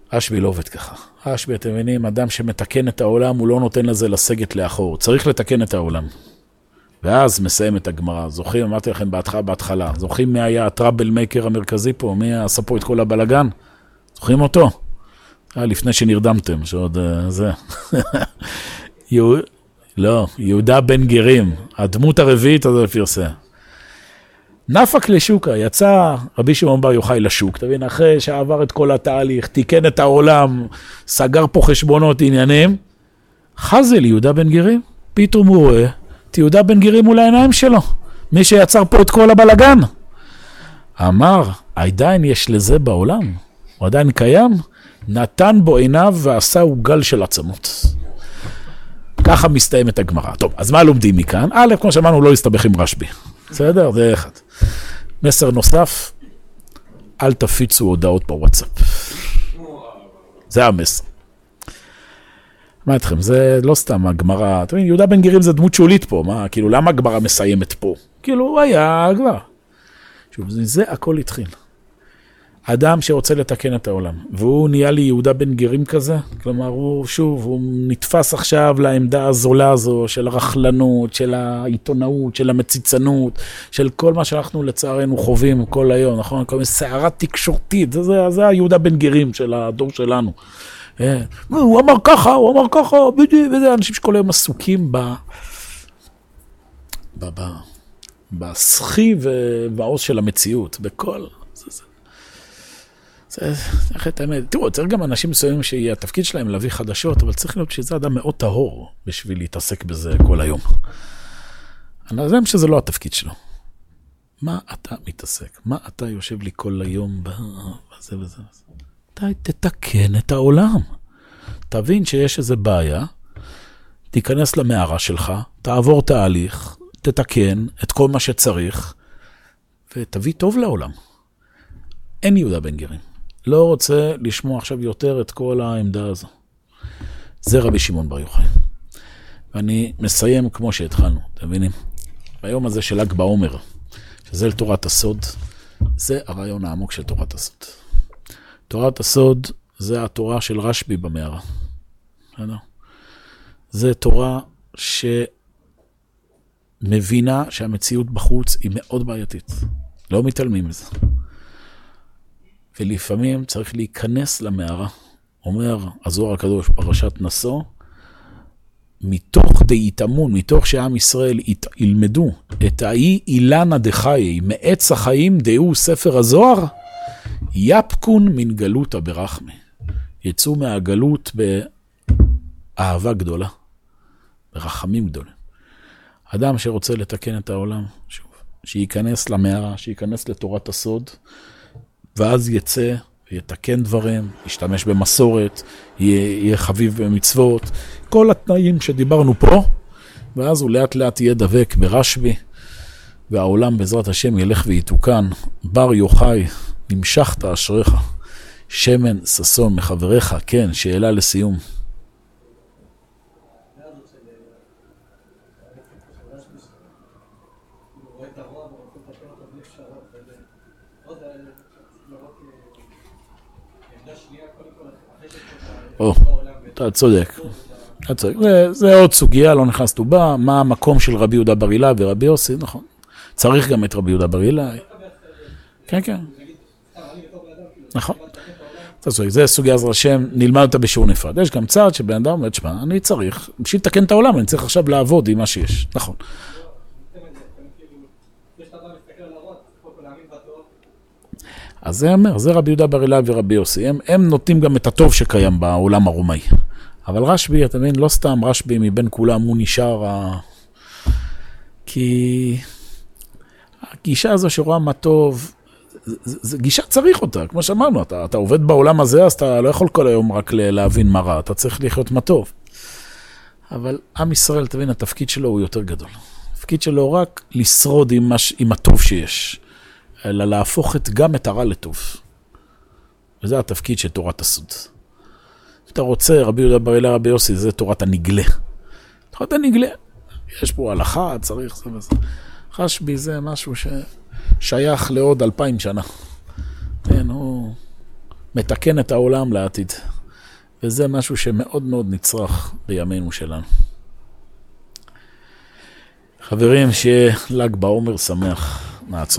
אשבי לא עובד ככה. אשבי, אתם מבינים, אדם שמתקן את העולם, הוא לא נותן לזה לסגת לאחור. צריך לתקן את העולם. ואז מסיים את הגמרא. זוכרים, אמרתי לכם בהתחלה, בהתחלה, זוכרים מי היה הטראבל מייקר המרכזי פה? מי עשה פה את כל הבלגן? זוכרים אותו? היה לפני שנרדמתם, שעוד uh, זה. יהו... לא, יהודה בן גרים, הדמות הרביעית הזו פרסם. נפק לשוקה, יצא רבי שמעון בר יוחאי לשוק, תבין, אחרי שעבר את כל התהליך, תיקן את העולם, סגר פה חשבונות, עניינים, חזל יהודה בן גרים, פתאום הוא רואה את יהודה בן גרים מול העיניים שלו, מי שיצר פה את כל הבלגן. אמר, עדיין יש לזה בעולם, הוא עדיין קיים, נתן בו עיניו ועשה גל של עצמות. ככה מסתיימת הגמרא. טוב, אז מה לומדים מכאן? א', כמו שאמרנו, לא להסתבך עם רשב"י. בסדר? זה אחד. מסר נוסף, אל תפיצו הודעות בוואטסאפ. זה המסר. מה איתכם, זה לא סתם הגמרא, אתם יודעים, יהודה בן גרים זה דמות שולית פה, מה, כאילו, למה הגמרא מסיימת פה? כאילו, היה כבר. שוב, זה הכל התחיל. אדם שרוצה לתקן את העולם, והוא נהיה לי יהודה בן גרים כזה, כלומר, הוא, שוב, הוא נתפס עכשיו לעמדה הזולה הזו של הרכלנות, של העיתונאות, של המציצנות, של כל מה שאנחנו לצערנו חווים כל היום, נכון? כל מיני סערה תקשורתית, זה, זה, זה היהודה בן גרים של הדור שלנו. אה, הוא אמר ככה, הוא אמר ככה, בדיוק, וזה אנשים שכל היום עסוקים ב... ב... ב... בסחי ובעוז של המציאות, בכל... צריך את האמת. תראו, צריך גם אנשים מסוימים שהתפקיד שלהם להביא חדשות, אבל צריך להיות שזה אדם מאוד טהור בשביל להתעסק בזה כל היום. אני יודע שזה לא התפקיד שלו. מה אתה מתעסק? מה אתה יושב לי כל היום בזה וזה? אתה תתקן את העולם. תבין שיש איזה בעיה, תיכנס למערה שלך, תעבור תהליך, תתקן את כל מה שצריך, ותביא טוב לעולם. אין יהודה בן גרים. לא רוצה לשמוע עכשיו יותר את כל העמדה הזו. זה רבי שמעון בר יוחאי. ואני מסיים כמו שהתחלנו, אתם מבינים? ביום הזה של ל"ג בעומר, שזה לתורת הסוד, זה הרעיון העמוק של תורת הסוד. תורת הסוד זה התורה של רשב"י במערה. בסדר? זה תורה שמבינה שהמציאות בחוץ היא מאוד בעייתית. לא מתעלמים מזה. ולפעמים צריך להיכנס למערה. אומר הזוהר הקדוש, פרשת נשוא, מתוך דהיטמון, מתוך שעם ישראל ילמדו את האי אילנה דחיי, מעץ החיים דהו ספר הזוהר, יפקון מן גלותא ברחמי. יצאו מהגלות באהבה גדולה, ברחמים גדולים. אדם שרוצה לתקן את העולם, שוב, שייכנס למערה, שייכנס לתורת הסוד, ואז יצא ויתקן דברים, ישתמש במסורת, יהיה, יהיה חביב במצוות, כל התנאים שדיברנו פה, ואז הוא לאט לאט יהיה דבק ברשב"י, והעולם בעזרת השם ילך ויתוקן. בר יוחאי, נמשכת אשריך, שמן ששון מחבריך, כן, שאלה לסיום. או, אתה צודק. זה, עוד סוגיה, לא נכנסנו בה, מה המקום של רבי יהודה בר אילאי ורבי יוסי, נכון. צריך גם את רבי יהודה בר אילאי. כן, כן. נכון. אתה צודק, זה סוגיה עזר השם, נלמד אותה בשיעור נפרד. יש גם צעד שבן אדם אומר, תשמע, אני צריך, בשביל לתקן את העולם, אני צריך עכשיו לעבוד עם מה שיש. נכון. אז זה אומר, זה רבי יהודה בר אילאי ורבי יוסי, הם, הם נותנים גם את הטוב שקיים בעולם הרומאי. אבל רשב"י, אתה מבין, לא סתם רשב"י מבין כולם הוא נשאר ה... כי הגישה הזו שרואה מה טוב, זו גישה צריך אותה, כמו שאמרנו, אתה, אתה עובד בעולם הזה, אז אתה לא יכול כל היום רק להבין מה רע, אתה צריך לחיות מה טוב. אבל עם ישראל, תבין, התפקיד שלו הוא יותר גדול. התפקיד שלו רק לשרוד עם, מש, עם הטוב שיש. אלא להפוך את, גם את הרע לטוב. וזה התפקיד של תורת הסוד. אם אתה רוצה, רבי יהודה בר אלה רבי יוסי, זה תורת הנגלה. תורת הנגלה. יש פה הלכה, צריך זה וזה. רשב"י זה משהו ששייך לעוד אלפיים שנה. כן, הוא מתקן את העולם לעתיד. וזה משהו שמאוד מאוד נצרך בימינו שלנו. חברים, שיהיה ל"ג בעומר שמח. נעצור.